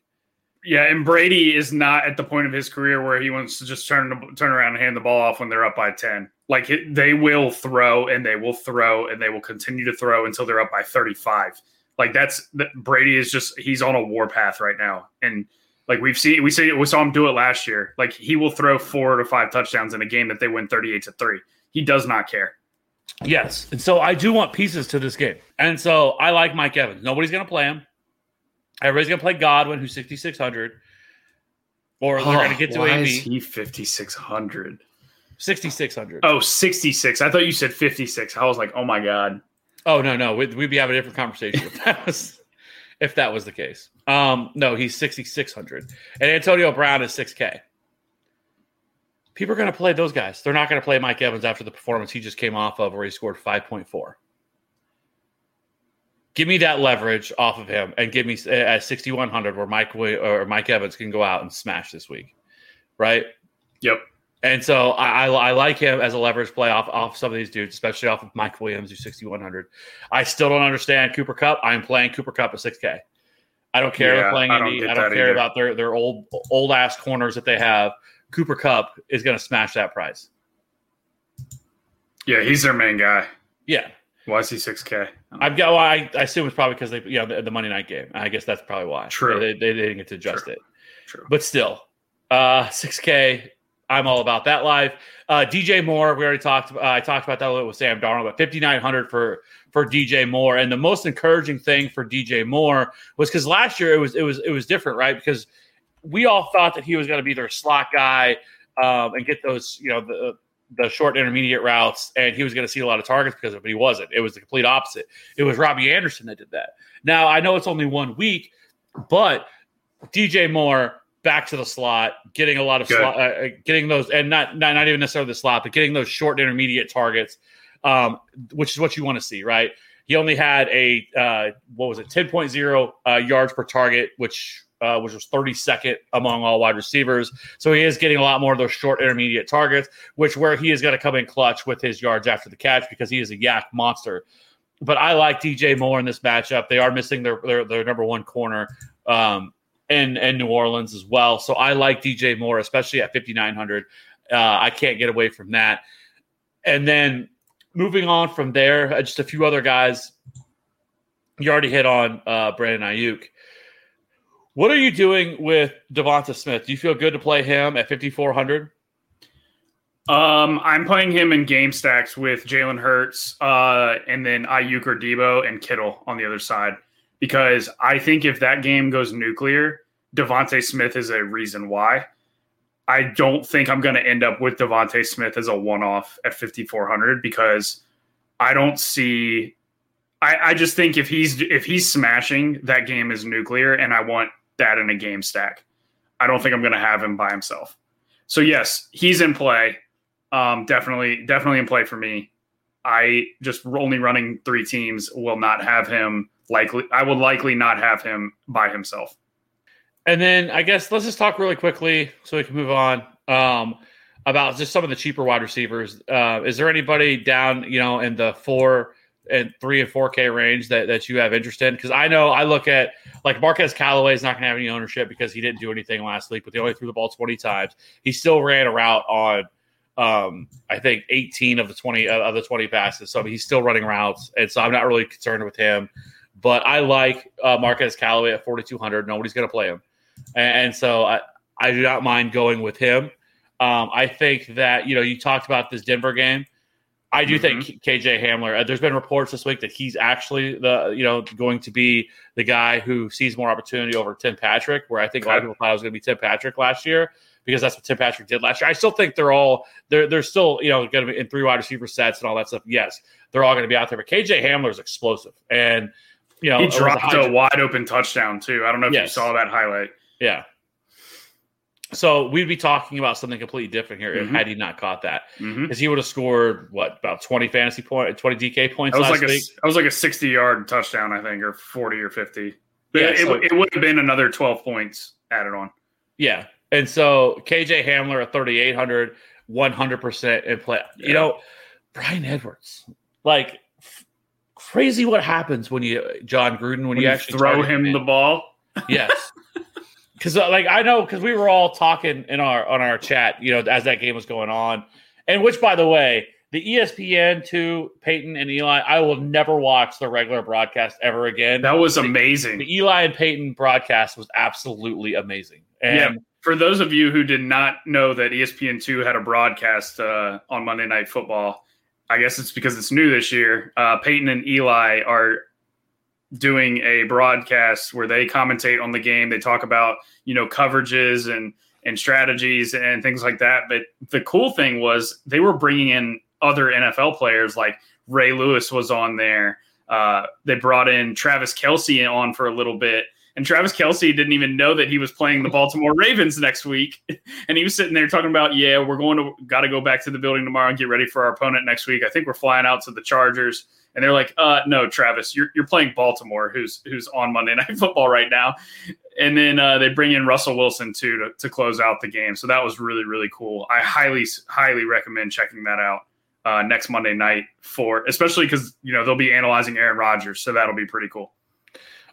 Yeah, and Brady is not at the point of his career where he wants to just turn turn around and hand the ball off when they're up by ten. Like they will throw and they will throw and they will continue to throw until they're up by thirty five. Like that's Brady is just he's on a war path right now, and like we've seen we see we saw him do it last year. Like he will throw four to five touchdowns in a game that they win thirty eight to three. He does not care. Yes. And so I do want pieces to this game. And so I like Mike Evans. Nobody's going to play him. Everybody's going to play Godwin, who's 6,600. Or they're going to oh, get to Why AB. is he fifty six hundred? 6,600. Oh, 66. I thought you said 56. I was like, oh my God. Oh no, no, we'd, we'd be having a different conversation if that was if that was the case. Um, no, he's sixty six hundred, and Antonio Brown is six K. People are going to play those guys. They're not going to play Mike Evans after the performance he just came off of, where he scored five point four. Give me that leverage off of him, and give me uh, at sixty one hundred, where Mike or Mike Evans can go out and smash this week, right? Yep. And so I, I, I like him as a leverage play off, off some of these dudes, especially off of Mike Williams, who's 6,100. I still don't understand Cooper Kupp. I'm playing Cooper Kupp at 6K. I don't care Yeah, about playing I don't Indy. I don't care either. about their, their old old ass corners that they have. Cooper Kupp is going to smash that price. Yeah, he's their main guy. Yeah. Why is he 6K? I've got, well, I, I assume it's probably because they, you know, the, the Monday night game. I guess that's probably why. True. They, they didn't get to adjust True. it. True. But still, uh, 6K. I'm all about that live. Uh, DJ Moore, we already talked. Uh, I talked about that a little with Sam Darnold, but 5,900 for for DJ Moore. And the most encouraging thing for DJ Moore was because last year it was it was it was different, right? Because we all thought that he was going to be their slot guy um, and get those, you know, the the short intermediate routes, and he was going to see a lot of targets because of it. But he wasn't. It was the complete opposite. It was Robbie Anderson that did that. Now I know it's only one week, but DJ Moore back to the slot, getting a lot of slot, uh, uh, getting those, and not, not not even necessarily the slot, but getting those short intermediate targets, um, which is what you want to see, right? He only had a uh, what was it, ten point zero uh, yards per target, which uh, which was thirty second among all wide receivers. So he is getting a lot more of those short intermediate targets, which where he is going to come in clutch with his yards after the catch because he is a YAC monster. But I like DJ Moore in this matchup. They are missing their their, their number one corner. Um, and and New Orleans as well. So I like DJ Moore, especially at 5,900. Uh, I can't get away from that. And then moving on from there, uh, just a few other guys. You already hit on uh, Brandon Aiyuk. What are you doing with DeVonta Smith? Do you feel good to play him at 5,400? Um, I'm playing him in game stacks with Jalen Hurts, uh, and then Aiyuk or Deebo and Kittle on the other side because I think if that game goes nuclear, DeVonta Smith is a reason why. I don't think I'm going to end up with DeVonta Smith as a one-off at 5400 because I don't see I, I just think if he's if he's smashing, that game is nuclear, and I want that in a game stack. I don't think I'm going to have him by himself. So yes, he's in play. Um, definitely, definitely in play for me. I just only running three teams will not have him likely. I will likely not have him by himself. And then I guess let's just talk really quickly so we can move on um, about just some of the cheaper wide receivers. Uh, is there anybody down, you know, in the four and three and four K range that, that you have interest in? Because I know I look at like Marquez Callaway is not going to have any ownership because he didn't do anything last week, but they only threw the ball 20 times. He still ran a route on um, I think 18 of the 20 uh, of the 20 passes. So he's still running routes, and so I'm not really concerned with him. But I like uh, Marquez Callaway at 4,200. Nobody's going to play him, and, and, so I, I do not mind going with him. Um, I think that you know you talked about this Denver game. I do mm-hmm. think KJ Hamler. Uh, there's been reports this week that he's actually the you know going to be the guy who sees more opportunity over Tim Patrick. Where I think okay. a lot of people thought it was going to be Tim Patrick last year because that's what Tim Patrick did last year. I still think they're all they're they're still you know going to be in three wide receiver sets and all that stuff. Yes, they're all going to be out there, but KJ Hamler is explosive, and you know he dropped a, wide open touchdown too. I don't know if yes. you saw that highlight. Yeah. So we'd be talking about something completely different here mm-hmm. had he not caught that, because mm-hmm. he would have scored what about twenty fantasy point, twenty DK points was last like week. A, I was like a sixty yard touchdown, I think, or forty or fifty. Yeah, it, so, it, would have been another twelve points added on. Yeah, and so KJ Hamler at 3,800, 100% in play. Yeah. You know, Bryan Edwards, like crazy what happens when you, Jon Gruden, when, when you, you, actually throw him, him the ball. Yes. Cause uh, like I know, cause we were all talking in our, on our chat, you know, as that game was going on. And which, by the way, the ESPN two Peyton and Eli, I will never watch the regular broadcast ever again. That was amazing. The, the Eli and Peyton broadcast was absolutely amazing. And yeah for those of you who did not know that ESPN2 had a broadcast uh, on Monday Night Football, I guess it's because it's new this year. Uh, Peyton and Eli are doing a broadcast where they commentate on the game. They talk about you know coverages and and strategies and things like that. But the cool thing was they were bringing in other NFL players like Ray Lewis was on there. Uh, they brought in Travis Kelce on for a little bit. And Travis Kelce didn't even know that he was playing the Baltimore Ravens next week. And he was sitting there talking about, yeah, we're going to got to go back to the building tomorrow and get ready for our opponent next week. I think we're flying out to the Chargers. And they're like, uh, no, Travis, you're, you're playing Baltimore, who's who's on Monday Night Football right now. And then uh, they bring in Russell Wilson too to, to close out the game. So that was really really cool. I highly highly recommend checking that out uh, next Monday night for, especially because you know they'll be analyzing Aaron Rodgers, so that'll be pretty cool.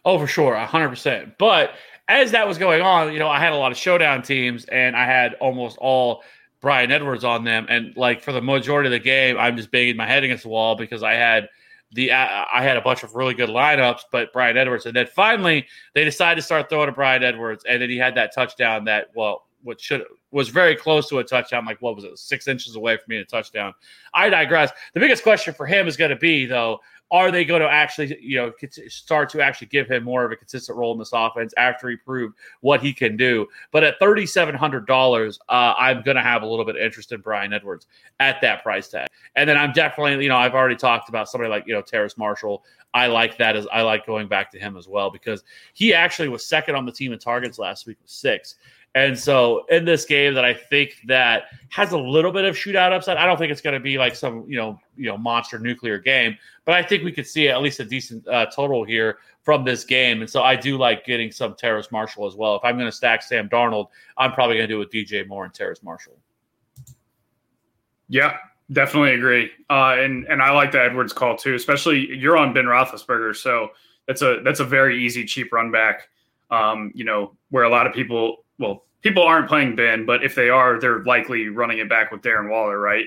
Oh, for sure, hundred percent. But as that was going on, you know, I had a lot of showdown teams, and I had almost all Bryan Edwards on them. And like for the majority of the game, I'm just banging my head against the wall because I had the I had a bunch of really good lineups, but Bryan Edwards, and then finally they decided to start throwing to Bryan Edwards, and then he had that touchdown that well, what should was very close to a touchdown, like what was it, six inches away from being a touchdown. I digress. The biggest question for him is going to be though, are they going to actually, you know, start to actually give him more of a consistent role in this offense after he proved what he can do? But at thirty seven hundred dollars, uh, I'm going to have a little bit of interest in Bryan Edwards at that price tag. And then I'm definitely, you know, I've already talked about somebody like you know Terrace Marshall. I like that as I like going back to him as well because he actually was second on the team in targets last week with six. And so in this game that I think that has a little bit of shootout upside. I don't think it's going to be like some, you know, you know, monster nuclear game, but I think we could see at least a decent uh, total here from this game. And so I do like getting some Terrace Marshall as well. If I'm going to stack Sam Darnold, I'm probably going to do it with DJ Moore and Terrace Marshall. Yeah, definitely agree. Uh, and and I like the Edwards call too, especially you're on Ben Roethlisberger, so that's a that's a very easy cheap run back. Um, you know, where a lot of people well, people aren't playing Ben, but if they are, they're likely running it back with Darren Waller, right?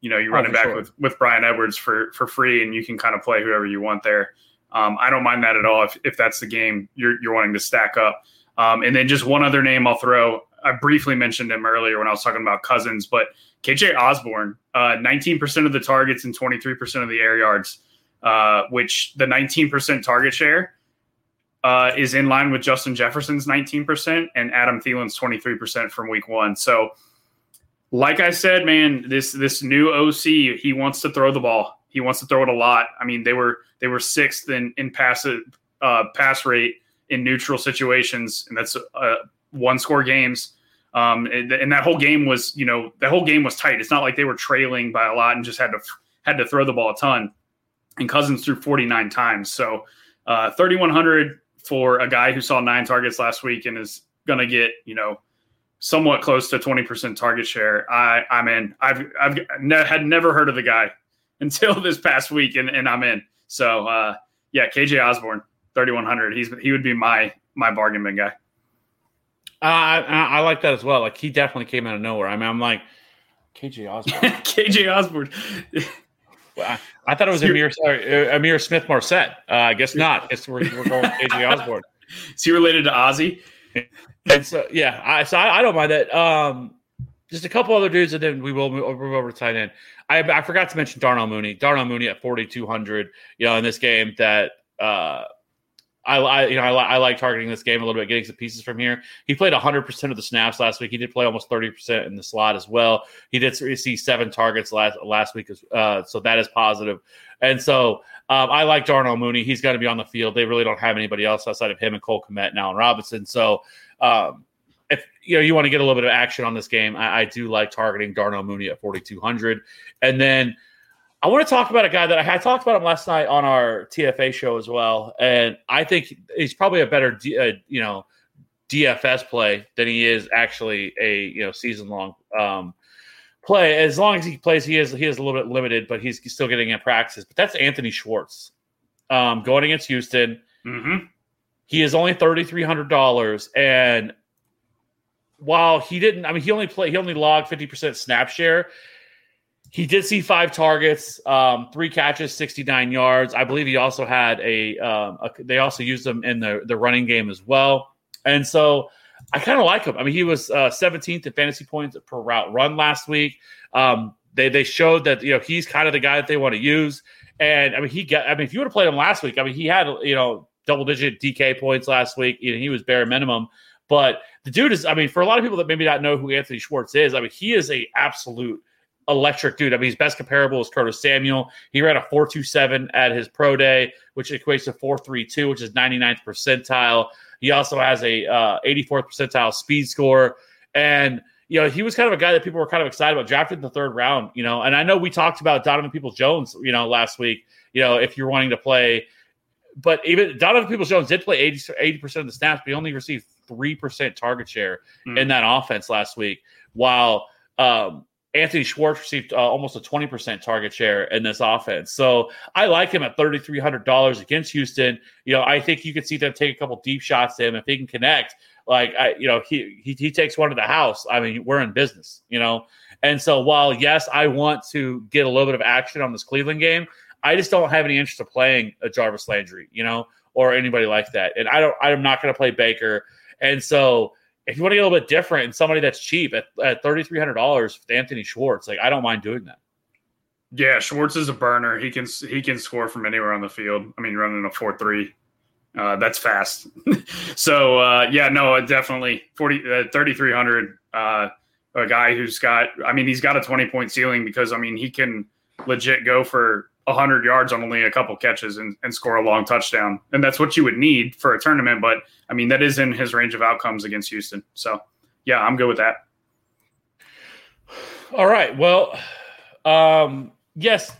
You know, you oh, run it back sure. with with Bryan Edwards for for free, and you can kind of play whoever you want there. Um, I don't mind that at all if, if that's the game you're you're wanting to stack up. Um, and then just one other name I'll throw. I briefly mentioned him earlier when I was talking about Cousins, but KJ Osborn, uh, 19% of the targets and 23% of the air yards, uh, which the 19% target share uh, is in line with Justin Jefferson's 19% and Adam Thielen's 23% from week one. So, like I said, man, this this new OC, he wants to throw the ball. He wants to throw it a lot. I mean, they were they were sixth in in pass uh, pass rate in neutral situations, and that's uh, one score games. Um, and, and that whole game was, you know, that whole game was tight. It's not like they were trailing by a lot and just had to had to throw the ball a ton. And Cousins threw 49 times, so uh, 3100 for a guy who saw nine targets last week and is going to get, you know, somewhat close to 20% target share. I, I'm in. I've, I've ne- had never heard of the guy until this past week, and, and I'm in. So, uh, yeah, KJ Osborn, 3100. He's he would be my my bargain bin guy. Uh, I, I like that as well. Like he definitely came out of nowhere. I mean, I'm like KJ Osborn. KJ Osborn. I, I, thought it was Amir sorry, uh, Ihmir Smith-Marsette. Uh, I guess not. I guess we're, we're going with KJ Osborn. Is he related to Ozzy? And so yeah, I so I, I don't mind that. Um, just a couple other dudes, and then we will move over to tight end. I, I forgot to mention Darnell Mooney. Darnell Mooney at 4,200. You know, in this game that uh, I, I, you know I, I, like targeting this game a little bit, getting some pieces from here. He played 100 percent of the snaps last week. He did play almost 30 percent in the slot as well. He did see seven targets last last week, uh, so that is positive. And so um, I like Darnell Mooney. He's going to be on the field. They really don't have anybody else outside of him and Cole Kmet and Allen Robinson. So um, if you know you want to get a little bit of action on this game, I, I do like targeting Darnell Mooney at 4,200, and then. I want to talk about a guy that I had talked about him last night on our TFA show as well, and I think he's probably a better, D, uh, you know, DFS play than he is actually a you know season long um, play. As long as he plays, he is he is a little bit limited, but he's still getting in practice. But that's Anthony Schwartz um, going against Houston. Mm-hmm. He is only thirty three hundred dollars, and while he didn't, I mean, he only played, he only logged fifty percent snap share he did see five targets, um, three catches, 69 yards. I believe he also had a, um, a they also used him in the, the running game as well. And so I kind of like him. I mean, he was uh, 17th in fantasy points per route run last week. Um, they, they showed that, you know, he's kind of the guy that they want to use. And I mean, he got, I mean, if you would have played him last week, I mean, he had, you know, double digit DK points last week. You know, he was bare minimum. But the dude is, I mean, for a lot of people that maybe not know who Anthony Schwartz is, I mean, he is a absolute electric dude. I mean, his best comparable is Curtis Samuel. He ran a 4.27 at his pro day, which equates to 4.32, which is 99th percentile. He also has a uh, 84th percentile speed score. And, you know, he was kind of a guy that people were kind of excited about, drafted in the third round, you know. And I know we talked about Donovan Peoples Jones, you know, last week, you know, if you're wanting to play. But even Donovan Peoples Jones did play 80, percent of the snaps, but he only received 3% target share mm. in that offense last week. While, um, Anthony Schwartz received uh, almost a 20% target share in this offense. So I like him at $3,300 against Houston. You know, I think you could see them take a couple deep shots to him if he can connect. Like, I, you know, he, he, he takes one to the house. I mean, we're in business, you know? And so while, yes, I want to get a little bit of action on this Cleveland game, I just don't have any interest in playing a Jarvis Landry, you know, or anybody like that. And I don't, I'm not going to play Baker. And so, if you want to get a little bit different and somebody that's cheap at, at $3,300 with Anthony Schwartz, like I don't mind doing that. Yeah, Schwartz is a burner. He can he can score from anywhere on the field. I mean, running a four three, uh, that's fast. so uh, yeah, no, definitely 40 uh, 3,300. Uh, a guy who's got, I mean, he's got a twenty point ceiling because I mean he can legit go for 100 yards on only a couple catches and, and score a long touchdown. And that's what you would need for a tournament. But I mean, that is in his range of outcomes against Houston. So, yeah, I'm good with that. All right. Well, um, yes.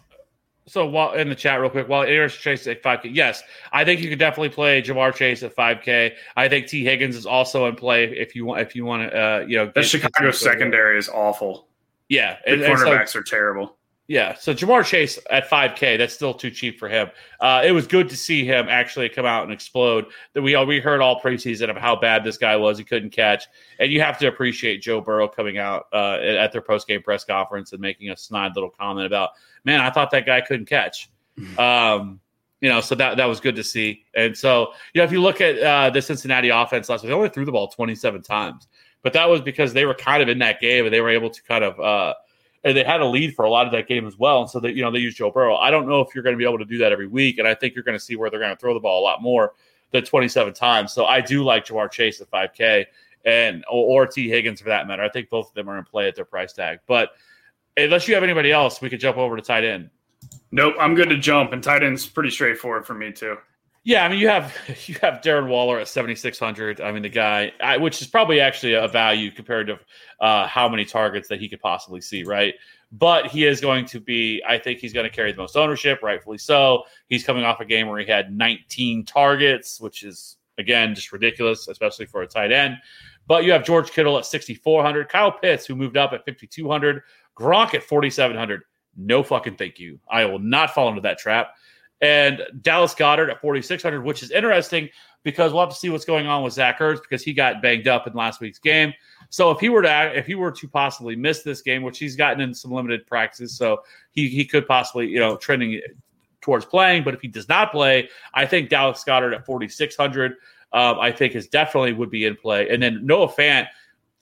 So while in the chat, real quick, while Ayers Chase at 5K, yes, I think you could definitely play Ja'Marr Chase at 5K. I think Tee Higgins is also in play if you want. If you want to, uh, you know, the Chicago secondary is awful. Yeah, the cornerbacks so, are terrible. Yeah, so Ja'Marr Chase at 5K, that's still too cheap for him. Uh, it was good to see him actually come out and explode. That we we heard all preseason of how bad this guy was. He couldn't catch, and you have to appreciate Joe Burrow coming out uh, at their post game press conference and making a snide little comment about, "Man, I thought that guy couldn't catch." um, you know, so that that was good to see. And so, you know, if you look at uh, the Cincinnati offense last week, they only threw the ball 27 times, but that was because they were kind of in that game and they were able to kind of. And they had a lead for a lot of that game as well. And so that you know they used Joe Burrow. I don't know if you're going to be able to do that every week, and I think you're going to see where they're going to throw the ball a lot more than 27 times. So I do like Ja'Marr Chase at 5K and or, or Tee Higgins for that matter. I think both of them are in play at their price tag. But unless you have anybody else, we could jump over to tight end. Nope, I'm good to jump, and tight end's pretty straightforward for me too. Yeah, I mean you have you have Darren Waller at seventy six hundred. I mean the guy, I, which is probably actually a value compared to uh, how many targets that he could possibly see, right? But he is going to be. I think he's going to carry the most ownership, rightfully so. He's coming off a game where he had nineteen targets, which is again just ridiculous, especially for a tight end. But you have George Kittle at sixty four hundred, Kyle Pitts who moved up at fifty two hundred, Gronk at forty seven hundred. No fucking thank you. I will not fall into that trap and Dallas Goedert at 4,600, which is interesting because we'll have to see what's going on with Zach Ertz because he got banged up in last week's game. So if he were to if he were to possibly miss this game, which he's gotten in some limited practices, so he he could possibly you know trending towards playing. But if he does not play, I think Dallas Goedert at 4,600, um, I think is definitely would be in play. And then Noah Fant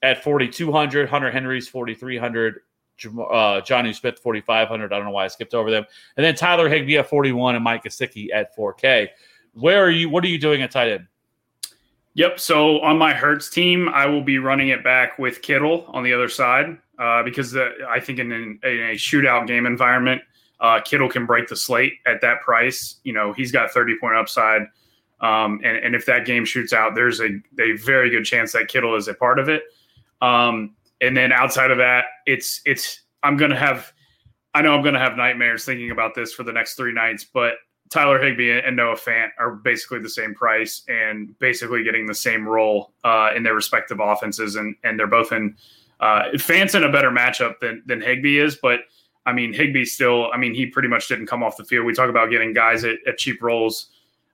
at 4,200, Hunter Henry's 4,300, uh, Jonnu Smith 4,500. I don't know why I skipped over them. And then Tyler Higbee at 41 and Mike Gesicki at 4K. Where are you? What are you doing at tight end? Yep. So on my Hertz team, I will be running it back with Kittle on the other side uh, because the, I think in, in, in, a shootout game environment, uh, Kittle can break the slate at that price. You know, he's got 30 point upside. Um, and, and if that game shoots out, there's a, a very good chance that Kittle is a part of it. Um, and then outside of that, it's it's I'm gonna have I know I'm gonna have nightmares thinking about this for the next three nights, but Tyler Higbee and Noah Fant are basically the same price and basically getting the same role uh, in their respective offenses, and and they're both in uh, Fant's in a better matchup than than Higbee is, but I mean Higbee still, I mean he pretty much didn't come off the field. We talk about getting guys at, at cheap roles.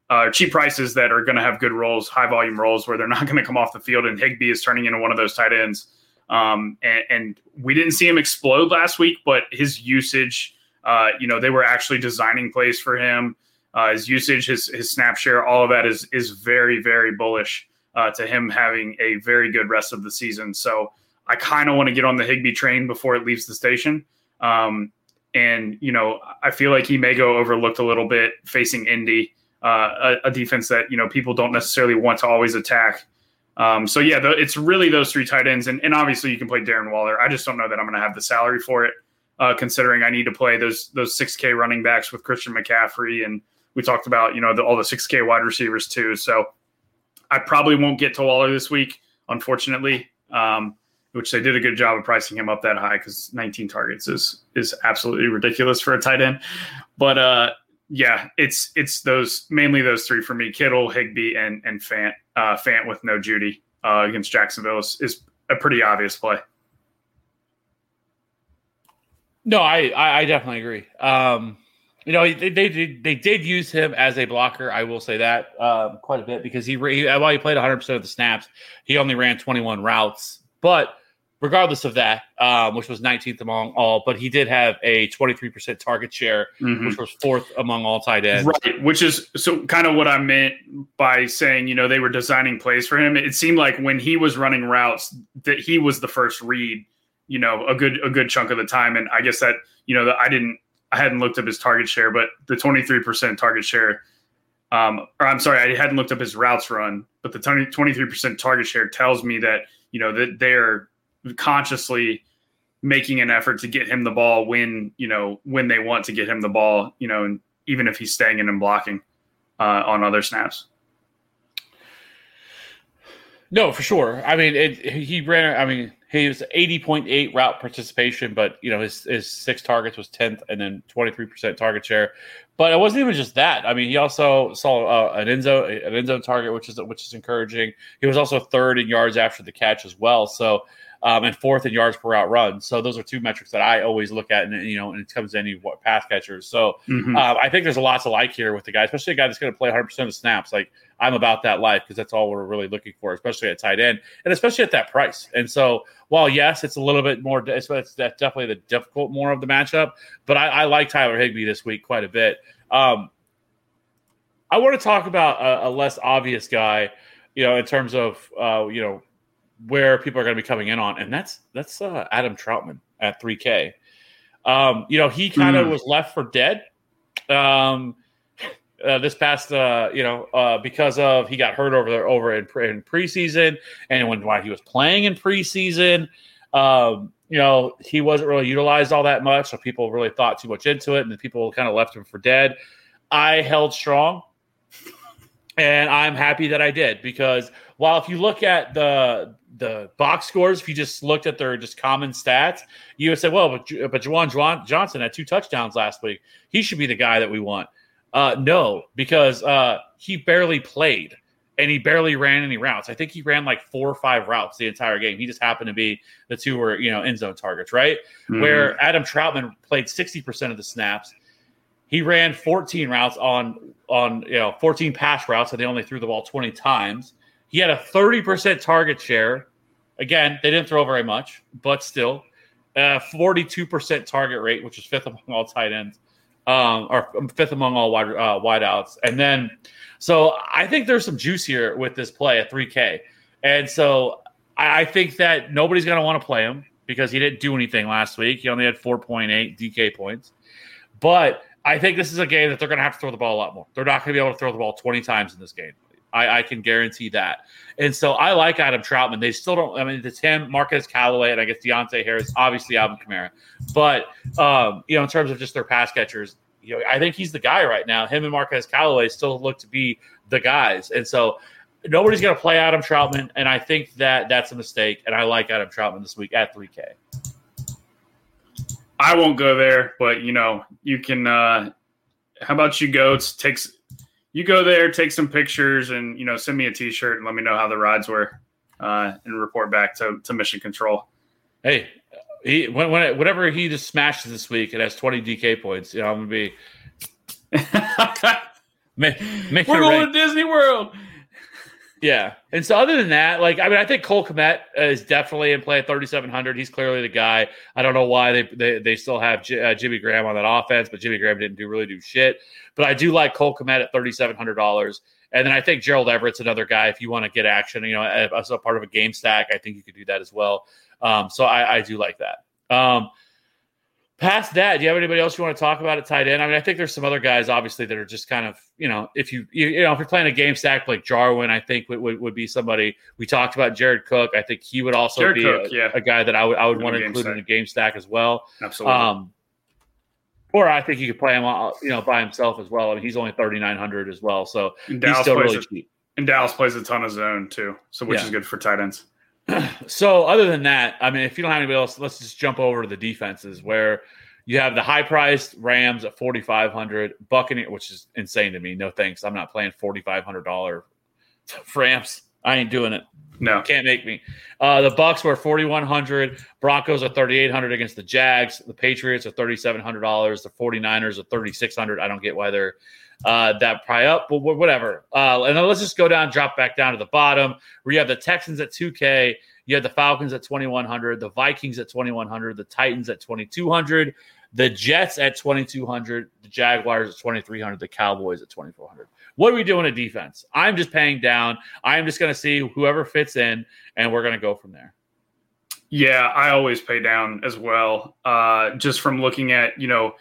Uh, cheap prices that are going to have good roles, high volume roles where they're not going to come off the field, and Higbee is turning into one of those tight ends um, and, and, we didn't see him explode last week, but his usage, uh, you know, they were actually designing plays for him. Uh, his usage, his his snap share, all of that is is very very bullish uh, to him having a very good rest of the season. So I kind of want to get on the Higbee train before it leaves the station. Um, and you know, I feel like he may go overlooked a little bit facing Indy, uh, a, a defense that you know people don't necessarily want to always attack. Um, so yeah, the, it's really those three tight ends, and, and obviously you can play Darren Waller. I just don't know that I'm going to have the salary for it, uh, considering I need to play those those six K running backs with Christian McCaffrey, and we talked about you know the, all the six K wide receivers too. So I probably won't get to Waller this week, unfortunately. Um, which they did a good job of pricing him up that high because 19 targets is is absolutely ridiculous for a tight end. But uh, yeah, it's it's those mainly those three for me: Kittle, Higbee, and and Fant. Uh, Fant with no Jeudy uh, against Jacksonville is, is, a pretty obvious play. No, I I, I definitely agree. Um, you know, they, they did they did use him as a blocker. I will say that um, quite a bit because he, he while he played 100 percent of the snaps, he only ran 21 routes, but regardless of that, um, which was 19th among all, but he did have a 23% target share, mm-hmm. which was fourth among all tight ends. Right, which is so kind of what I meant by saying, you know, they were designing plays for him. It seemed like when he was running routes that he was the first read, you know, a good a good chunk of the time and I guess that, you know, that I didn't I hadn't looked up his target share, but the 23% target share um, or I'm sorry, I hadn't looked up his routes run, but the 23% target share tells me that, you know, that they're consciously making an effort to get him the ball when you know when they want to get him the ball you know and even if he's staying in and blocking uh, on other snaps. No for sure. I mean it, he ran i mean he was 80.8 route participation but you know his, his six targets was 10th and then 23% target share. But it wasn't even just that. I mean he also saw uh, an end zone an end zone target which is which is encouraging. He was also third in yards after the catch as well. So um, and fourth in yards per route run. So those are two metrics that I always look at, and you know, and it comes to any pass catchers. So mm-hmm. uh, I think there's a lot to like here with the guy, especially a guy that's going to play 100 percent of snaps. Like I'm about that life because that's all we're really looking for, especially at tight end, and especially at that price. And so while yes, it's a little bit more, it's, it's definitely the difficult more of the matchup, but I, I like Tyler Higbee this week quite a bit. Um, I want to talk about a, a less obvious guy, you know, in terms of uh, you know where people are going to be coming in on, and that's that's uh, Adam Trautman at 3K. Um, you know, he kind of mm. was left for dead um, uh, this past, uh, you know, uh, because of he got hurt over there over in, in preseason, and when while he was playing in preseason, um, you know, he wasn't really utilized all that much, so people really thought too much into it, and people kind of left him for dead. I held strong, and I'm happy that I did because while if you look at the the box scores, if you just looked at their just common stats, you would say, well, but but Juwan Juwan Johnson had two touchdowns last week. He should be the guy that we want. Uh, no, because uh, he barely played and he barely ran any routes. I think he ran like four or five routes the entire game. He just happened to be the two were you know end zone targets, right? Mhm. Where Adam Trautman played sixty percent of the snaps. He ran 14 routes on on you know 14 pass routes, and they only threw the ball 20 times. He had a 30% target share. Again, they didn't throw very much, but still, uh, 42% target rate, which is fifth among all tight ends, um, or fifth among all wide uh, wideouts. And then, so I think there's some juice here with this play at 3K. And so I, I think that nobody's going to want to play him because he didn't do anything last week. He only had 4.8 DK points. But I think this is a game that they're going to have to throw the ball a lot more. They're not going to be able to throw the ball 20 times in this game. I, I can guarantee that. And so I like Adam Trautman. They still don't. I mean, it's him, Marquez Callaway, and I guess Deonte Harris, obviously Alvin Kamara. But um, you know, in terms of just their pass catchers, you know, I think he's the guy right now. Him and Marquez Callaway still look to be the guys. And so nobody's going to play Adam Trautman, and I think that that's a mistake. And I like Adam Trautman this week at 3K. I won't go there, but you know, you can. uh How about you go? Takes you go there, take some pictures, and you know, send me a T-shirt and let me know how the rides were, uh, and report back to to Mission Control. Hey, he when, when whatever he just smashes this week, it has 20 DK points. You know, I'm gonna be make, make We're going rain. to Disney World. Yeah. And so other than that, like I mean, I think Cole Kmet is definitely in play at 3,700. He's clearly the guy. I don't know why they they, they still have J- uh, Jimmy Graham on that offense, but Jimmy Graham didn't do really do shit. But I do like Cole Kmet at $3,700. And then I think Gerald Everett's another guy. If you want to get action, you know, as a part of a game stack, I think you could do that as well. Um, so I, I do like that. Um, past that, do you have anybody else you want to talk about at tight end? I mean, I think there's some other guys, obviously, that are just kind of, you know, if you, you, you know, if you're playing a game stack like Jarwin, I think would, would, would be somebody. We talked about Jared Cook. I think he would also Jared be Cook, a, yeah. a guy that I would I would In want to include in the game stack as well. Absolutely. Um, or I think you could play him, uh, you know, by himself as well. I mean, he's only 3,900 as well, so and he's Dallas still plays really a, cheap. and Dallas plays a ton of zone too, so which Yeah. is good for tight ends. So other than that, I mean, if you don't have anybody else, let's just jump over to the defenses where you have the high priced Rams at 4,500, Buccaneer, which is insane to me. No thanks. I'm not playing $4,500 Rams. I ain't doing it. No, Can't make me. Uh, the Bucs were 4,100. Broncos are 3,800 against the Jags. The Patriots are $3,700. The 49ers are 3,600. I don't get why they're uh, that pry up, but whatever. Uh, and then let's just go down, drop back down to the bottom where you have the Texans at 2K. You have the Falcons at 2,100, the Vikings at 2,100, the Titans at 2,200, the Jets at 2,200, the Jaguars at 2,300, the Cowboys at 2,400. What are we doing at defense? I'm just paying down. I'm just going to see whoever fits in, and we're going to go from there. Yeah, I always pay down as well. Uh, just from looking at you know,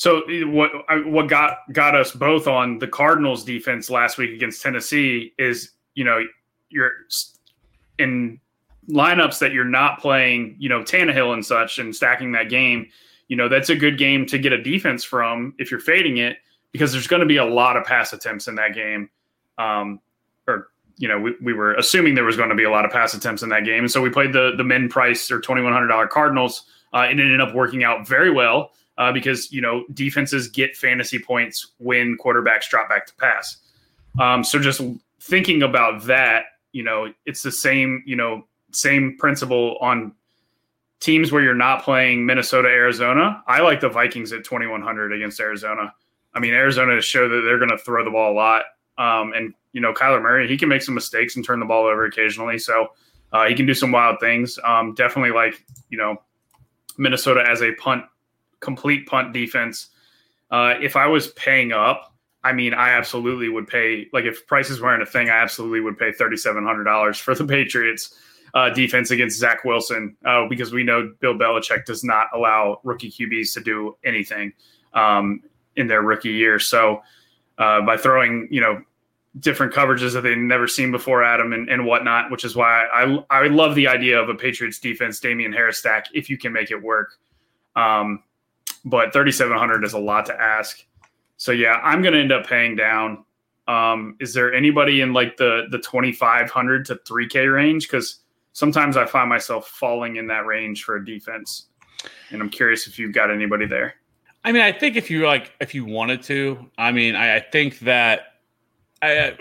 so what what got got us both on the Cardinals defense last week against Tennessee is you know you're in lineups that you're not playing you know Tannehill and such and stacking that game. You know that's a good game to get a defense from if you're fading it because there's going to be a lot of pass attempts in that game. Um, or you know, we, we were assuming there was going to be a lot of pass attempts in that game. And so we played the the men price or twenty one hundred dollar Cardinals, uh, and it ended up working out very well uh, because you know defenses get fantasy points when quarterbacks drop back to pass. Um, so just thinking about that, you know, it's the same you know same principle on teams where you're not playing Minnesota, Arizona. I like the Vikings at twenty one hundred against Arizona. I mean, Arizona has showed that they're going to throw the ball a lot. Um, and you know, Kyler Murray, he can make some mistakes and turn the ball over occasionally. So uh, he can do some wild things. Um, definitely like you know, Minnesota as a punt, complete punt defense. Uh, if I was paying up, I mean, I absolutely would pay. Like if prices weren't a thing, I absolutely would pay thirty seven hundred dollars for the Patriots uh, defense against Zach Wilson uh, because we know Bill Belichick does not allow rookie QBs to do anything um, in their rookie year. So uh, by throwing, you know, different coverages that they've never seen before, Adam, and, and whatnot. Which is why I I love the idea of a Patriots defense, Damien Harris stack, if you can make it work. Um, but 3,700 is a lot to ask. So yeah, I'm going to end up paying down. Um, is there anybody in like the the 2,500 to 3K range? Because sometimes I find myself falling in that range for a defense, and I'm curious if you've got anybody there. I mean, I think if you like, if you wanted to, I mean, I, I think that I,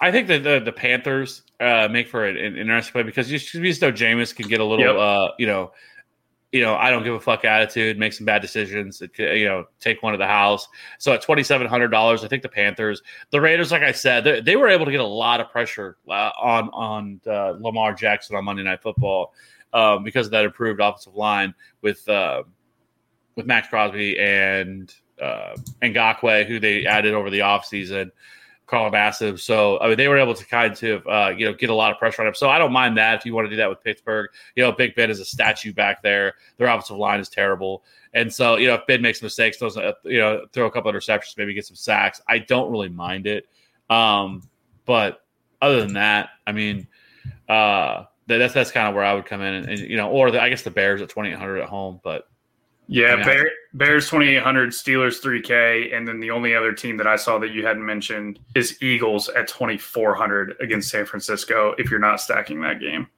I think that the the Panthers uh, make for an, an interesting play because you, you just know Jameis can get a little, Yep. uh, you know, you know, I don't give a fuck attitude, make some bad decisions, you know, take one to the house. So at twenty seven hundred dollars, I think the Panthers, the Raiders, like I said, they, they were able to get a lot of pressure uh, on on uh, Lamar Jackson on Monday Night Football um, because of that improved offensive line with. Uh, with Maxx Crosby and uh, Ngakoue, who they added over the offseason, Carl Nassib. So I mean, they were able to kind of uh, you know get a lot of pressure on him. So I don't mind that if you want to do that with Pittsburgh. You know, Big Ben is a statue back there. Their offensive line is terrible, and so you know if Ben makes mistakes, uh, you know throw a couple of interceptions, maybe get some sacks. I don't really mind it. Um, but other than that, I mean. Uh, that's that's kind of where I would come in, and, and you know, or the, I guess the Bears at twenty eight hundred at home, but Yeah, Yeah. Bear, Bears 2800, Steelers 3K, and then the only other team that I saw that you hadn't mentioned is Eagles at 2400 against San Francisco. If you're not stacking that game,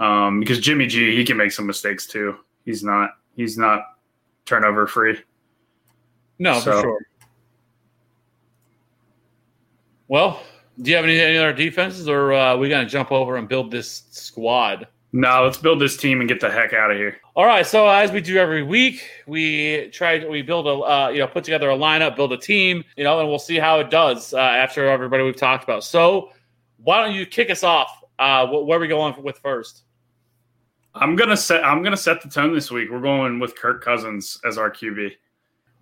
um, because Jimmy G he can make some mistakes too. He's not he's not turnover free. No, So- for sure. Well, do you have any, any other defenses, or uh, we gonna jump over and build this squad? No, let's build this team and get the heck out of here. All right. So as we do every week, we try to we build a uh, you know put together a lineup, build a team, you know, and we'll see how it does uh, after everybody we've talked about. So why don't you kick us off? Uh, wh- where are we going with first? I'm gonna set I'm gonna set the tone this week. We're going with Kirk Cousins as our QB.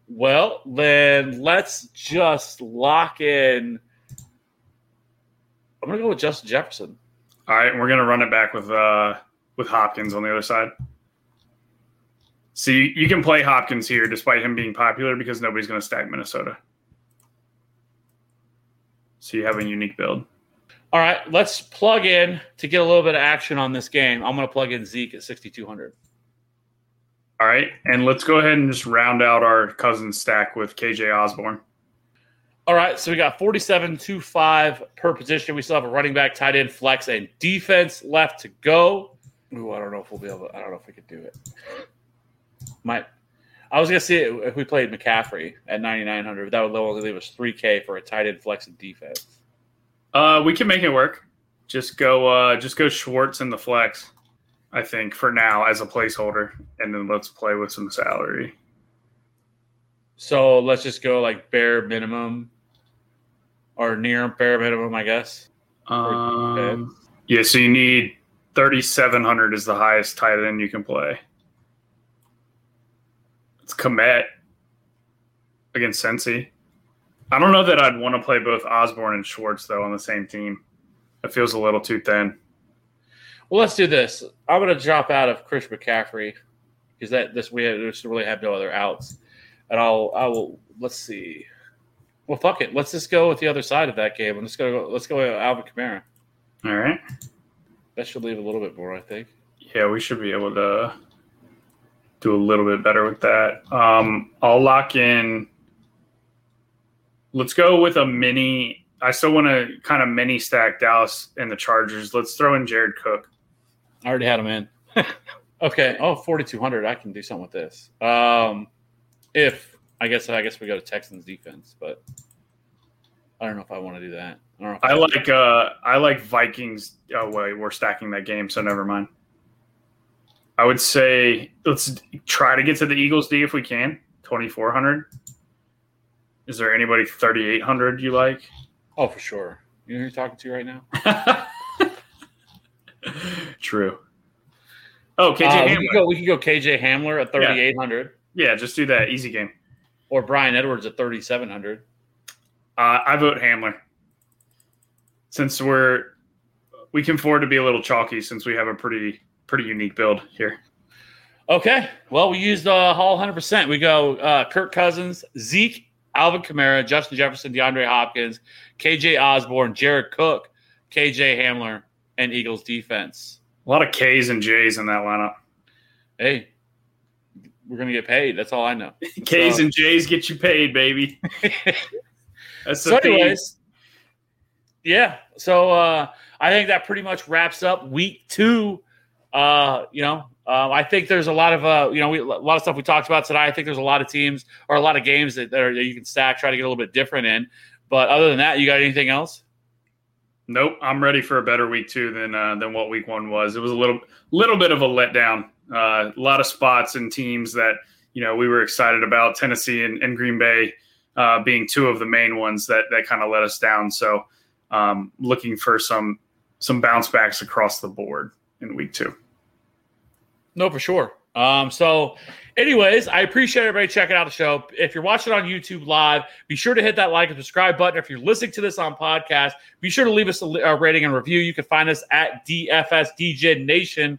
Well, then let's just lock in. I'm gonna go with Justin Jefferson. All right, we're gonna run it back with uh with Hopkins on the other side. See, you can play Hopkins here despite him being popular because nobody's gonna stack Minnesota. So you have a unique build. All right, let's plug in to get a little bit of action on this game. I'm going to plug in Zeke at 6,200. All right, and let's go ahead and just round out our cousin stack with KJ Osborn. All right, so we got 47.25 per position. We still have a running back, tight end, flex, and defense left to go. Ooh, I don't know if we'll be able. To, I don't know if we could do it. Might. I was gonna see if we played McCaffrey at 9,900. That would only leave us 3K for a tight end, flex, and defense. Uh, we can make it work. Just go, uh, just go Schwartz in the flex. I think for now as a placeholder, and then let's play with some salary. So let's just go like bare minimum or near bare minimum, I guess. Um, yeah, so you need 3,700 is the highest tight end you can play. It's Kmet against Cincy. I don't know that I'd want to play both Osborn and Schwartz, though, on the same team. It feels a little too thin. Well, let's do this. I'm going to drop out of Chris McCaffrey because that this we have, just really have no other outs, and I'll I will let's see. Well, fuck it. Let's just go with the other side of that game. Let's go. Let's go with Alvin Kamara. All right. That should leave a little bit more, I think. Yeah, we should be able to do a little bit better with that. Um, I'll lock in. Let's go with a mini. I still want to kind of mini stack Dallas and the Chargers. Let's throw in Jared Cook. I already had him in. okay. Oh, 4,200. I can do something with this. Um, if I guess I guess we go to Texans defense, but I don't know if I want to do that. I don't know. If I like uh I like Vikings. Oh wait, we're stacking that game, so never mind. I would say let's try to get to the Eagles D if we can. Twenty four hundred. Is there anybody thirty eight hundred you like? Oh, for sure. You know who you're talking to right now? True. Oh, KJ Uh, we, Hamler. could go, we could go KJ Hamler at 3,800 Yeah, just do that. Easy game. Or Bryan Edwards at 3,700. Uh, I vote Hamler. Since we're we can afford to be a little chalky since we have a pretty pretty unique build here. Okay. Well, we used uh, Hall 100%. We go uh, Kirk Cousins, Zeke, Alvin Kamara, Justin Jefferson, DeAndre Hopkins, KJ Osborn, Jared Cook, KJ Hamler, and Eagles defense. A lot of K's and J's in that lineup. Hey, we're gonna get paid. That's all I know. K's So- and J's get you paid, baby. That's so, anyways, yeah. So uh, I think that pretty much wraps up week two. Uh, you know, uh, I think there's a lot of uh, you know, we, a lot of stuff we talked about today. I think there's a lot of teams or a lot of games that, that, are, that you can stack, try to get a little bit different in. But other than that, you got anything else? Nope, I'm ready for a better week two than uh, than what week one was. It was a little little bit of a letdown. Uh, a lot of spots and teams that you know we were excited about. Tennessee and, and Green Bay uh, being two of the main ones that that kind of let us down. So um, looking for some some bounce backs across the board in week two. No, for sure. Um, so, anyways, I appreciate everybody checking out the show. If you're watching on YouTube live, be sure to hit that like and subscribe button. If you're listening to this on podcast, be sure to leave us a, rating and review. You can find us at DFS DJ Nation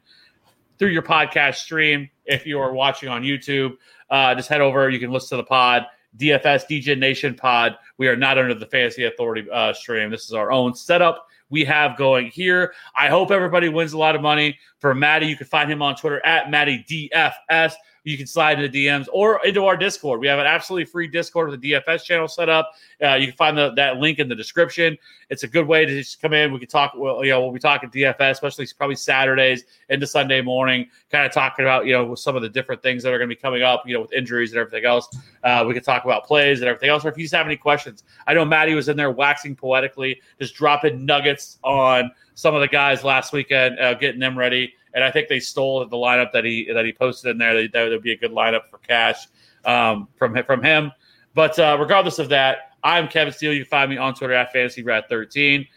through your podcast stream. If you are watching on YouTube, uh, just head over. You can listen to the pod. DFS DJ Nation pod. We are not under the Fantasy Authority uh, stream. This is our own setup we have going here. I hope everybody wins a lot of money. For Maddie, you can find him on Twitter at Maddie DFS. You can slide into DMs or into our Discord. We have an absolutely free Discord with a DFS channel set up. Uh, you can find the, that link in the description. It's a good way to just come in. We can talk. Well, you know, we'll be talking DFS, especially probably Saturdays into Sunday morning, kind of talking about you know some of the different things that are going to be coming up. You know, with injuries and everything else. Uh, we can talk about plays and everything else. Or if you just have any questions, I know Maddie was in there waxing poetically, just dropping nuggets on some of the guys last weekend, uh, getting them ready. And I think they stole the lineup that he that he posted in there. That, would be a good lineup for cash um, from from him. But uh, regardless of that, I'm Kevin Steele. You can find me on Twitter at FantasyRat13.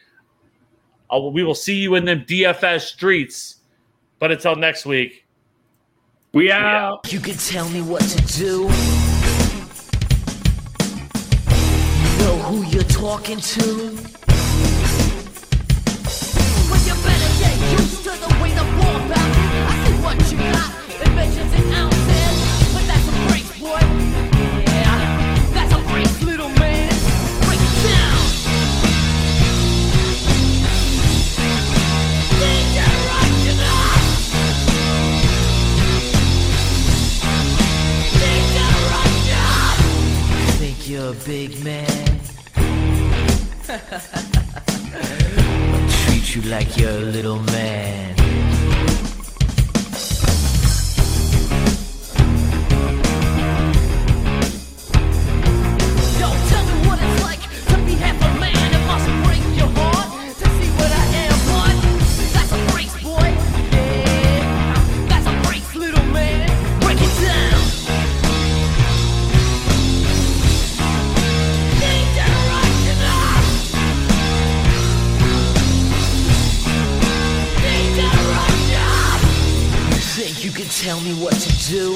I will- we will see you in them DFS streets. But until next week, We out. You can tell me what to do. You know who you're talking to. You better get used to the big man? Break it down, right now Think you're a big man. I'll treat you like you're a little man. could tell me what to do.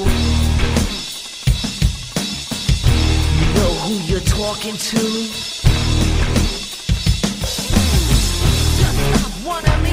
You know who you're talking to? Just stop, wanna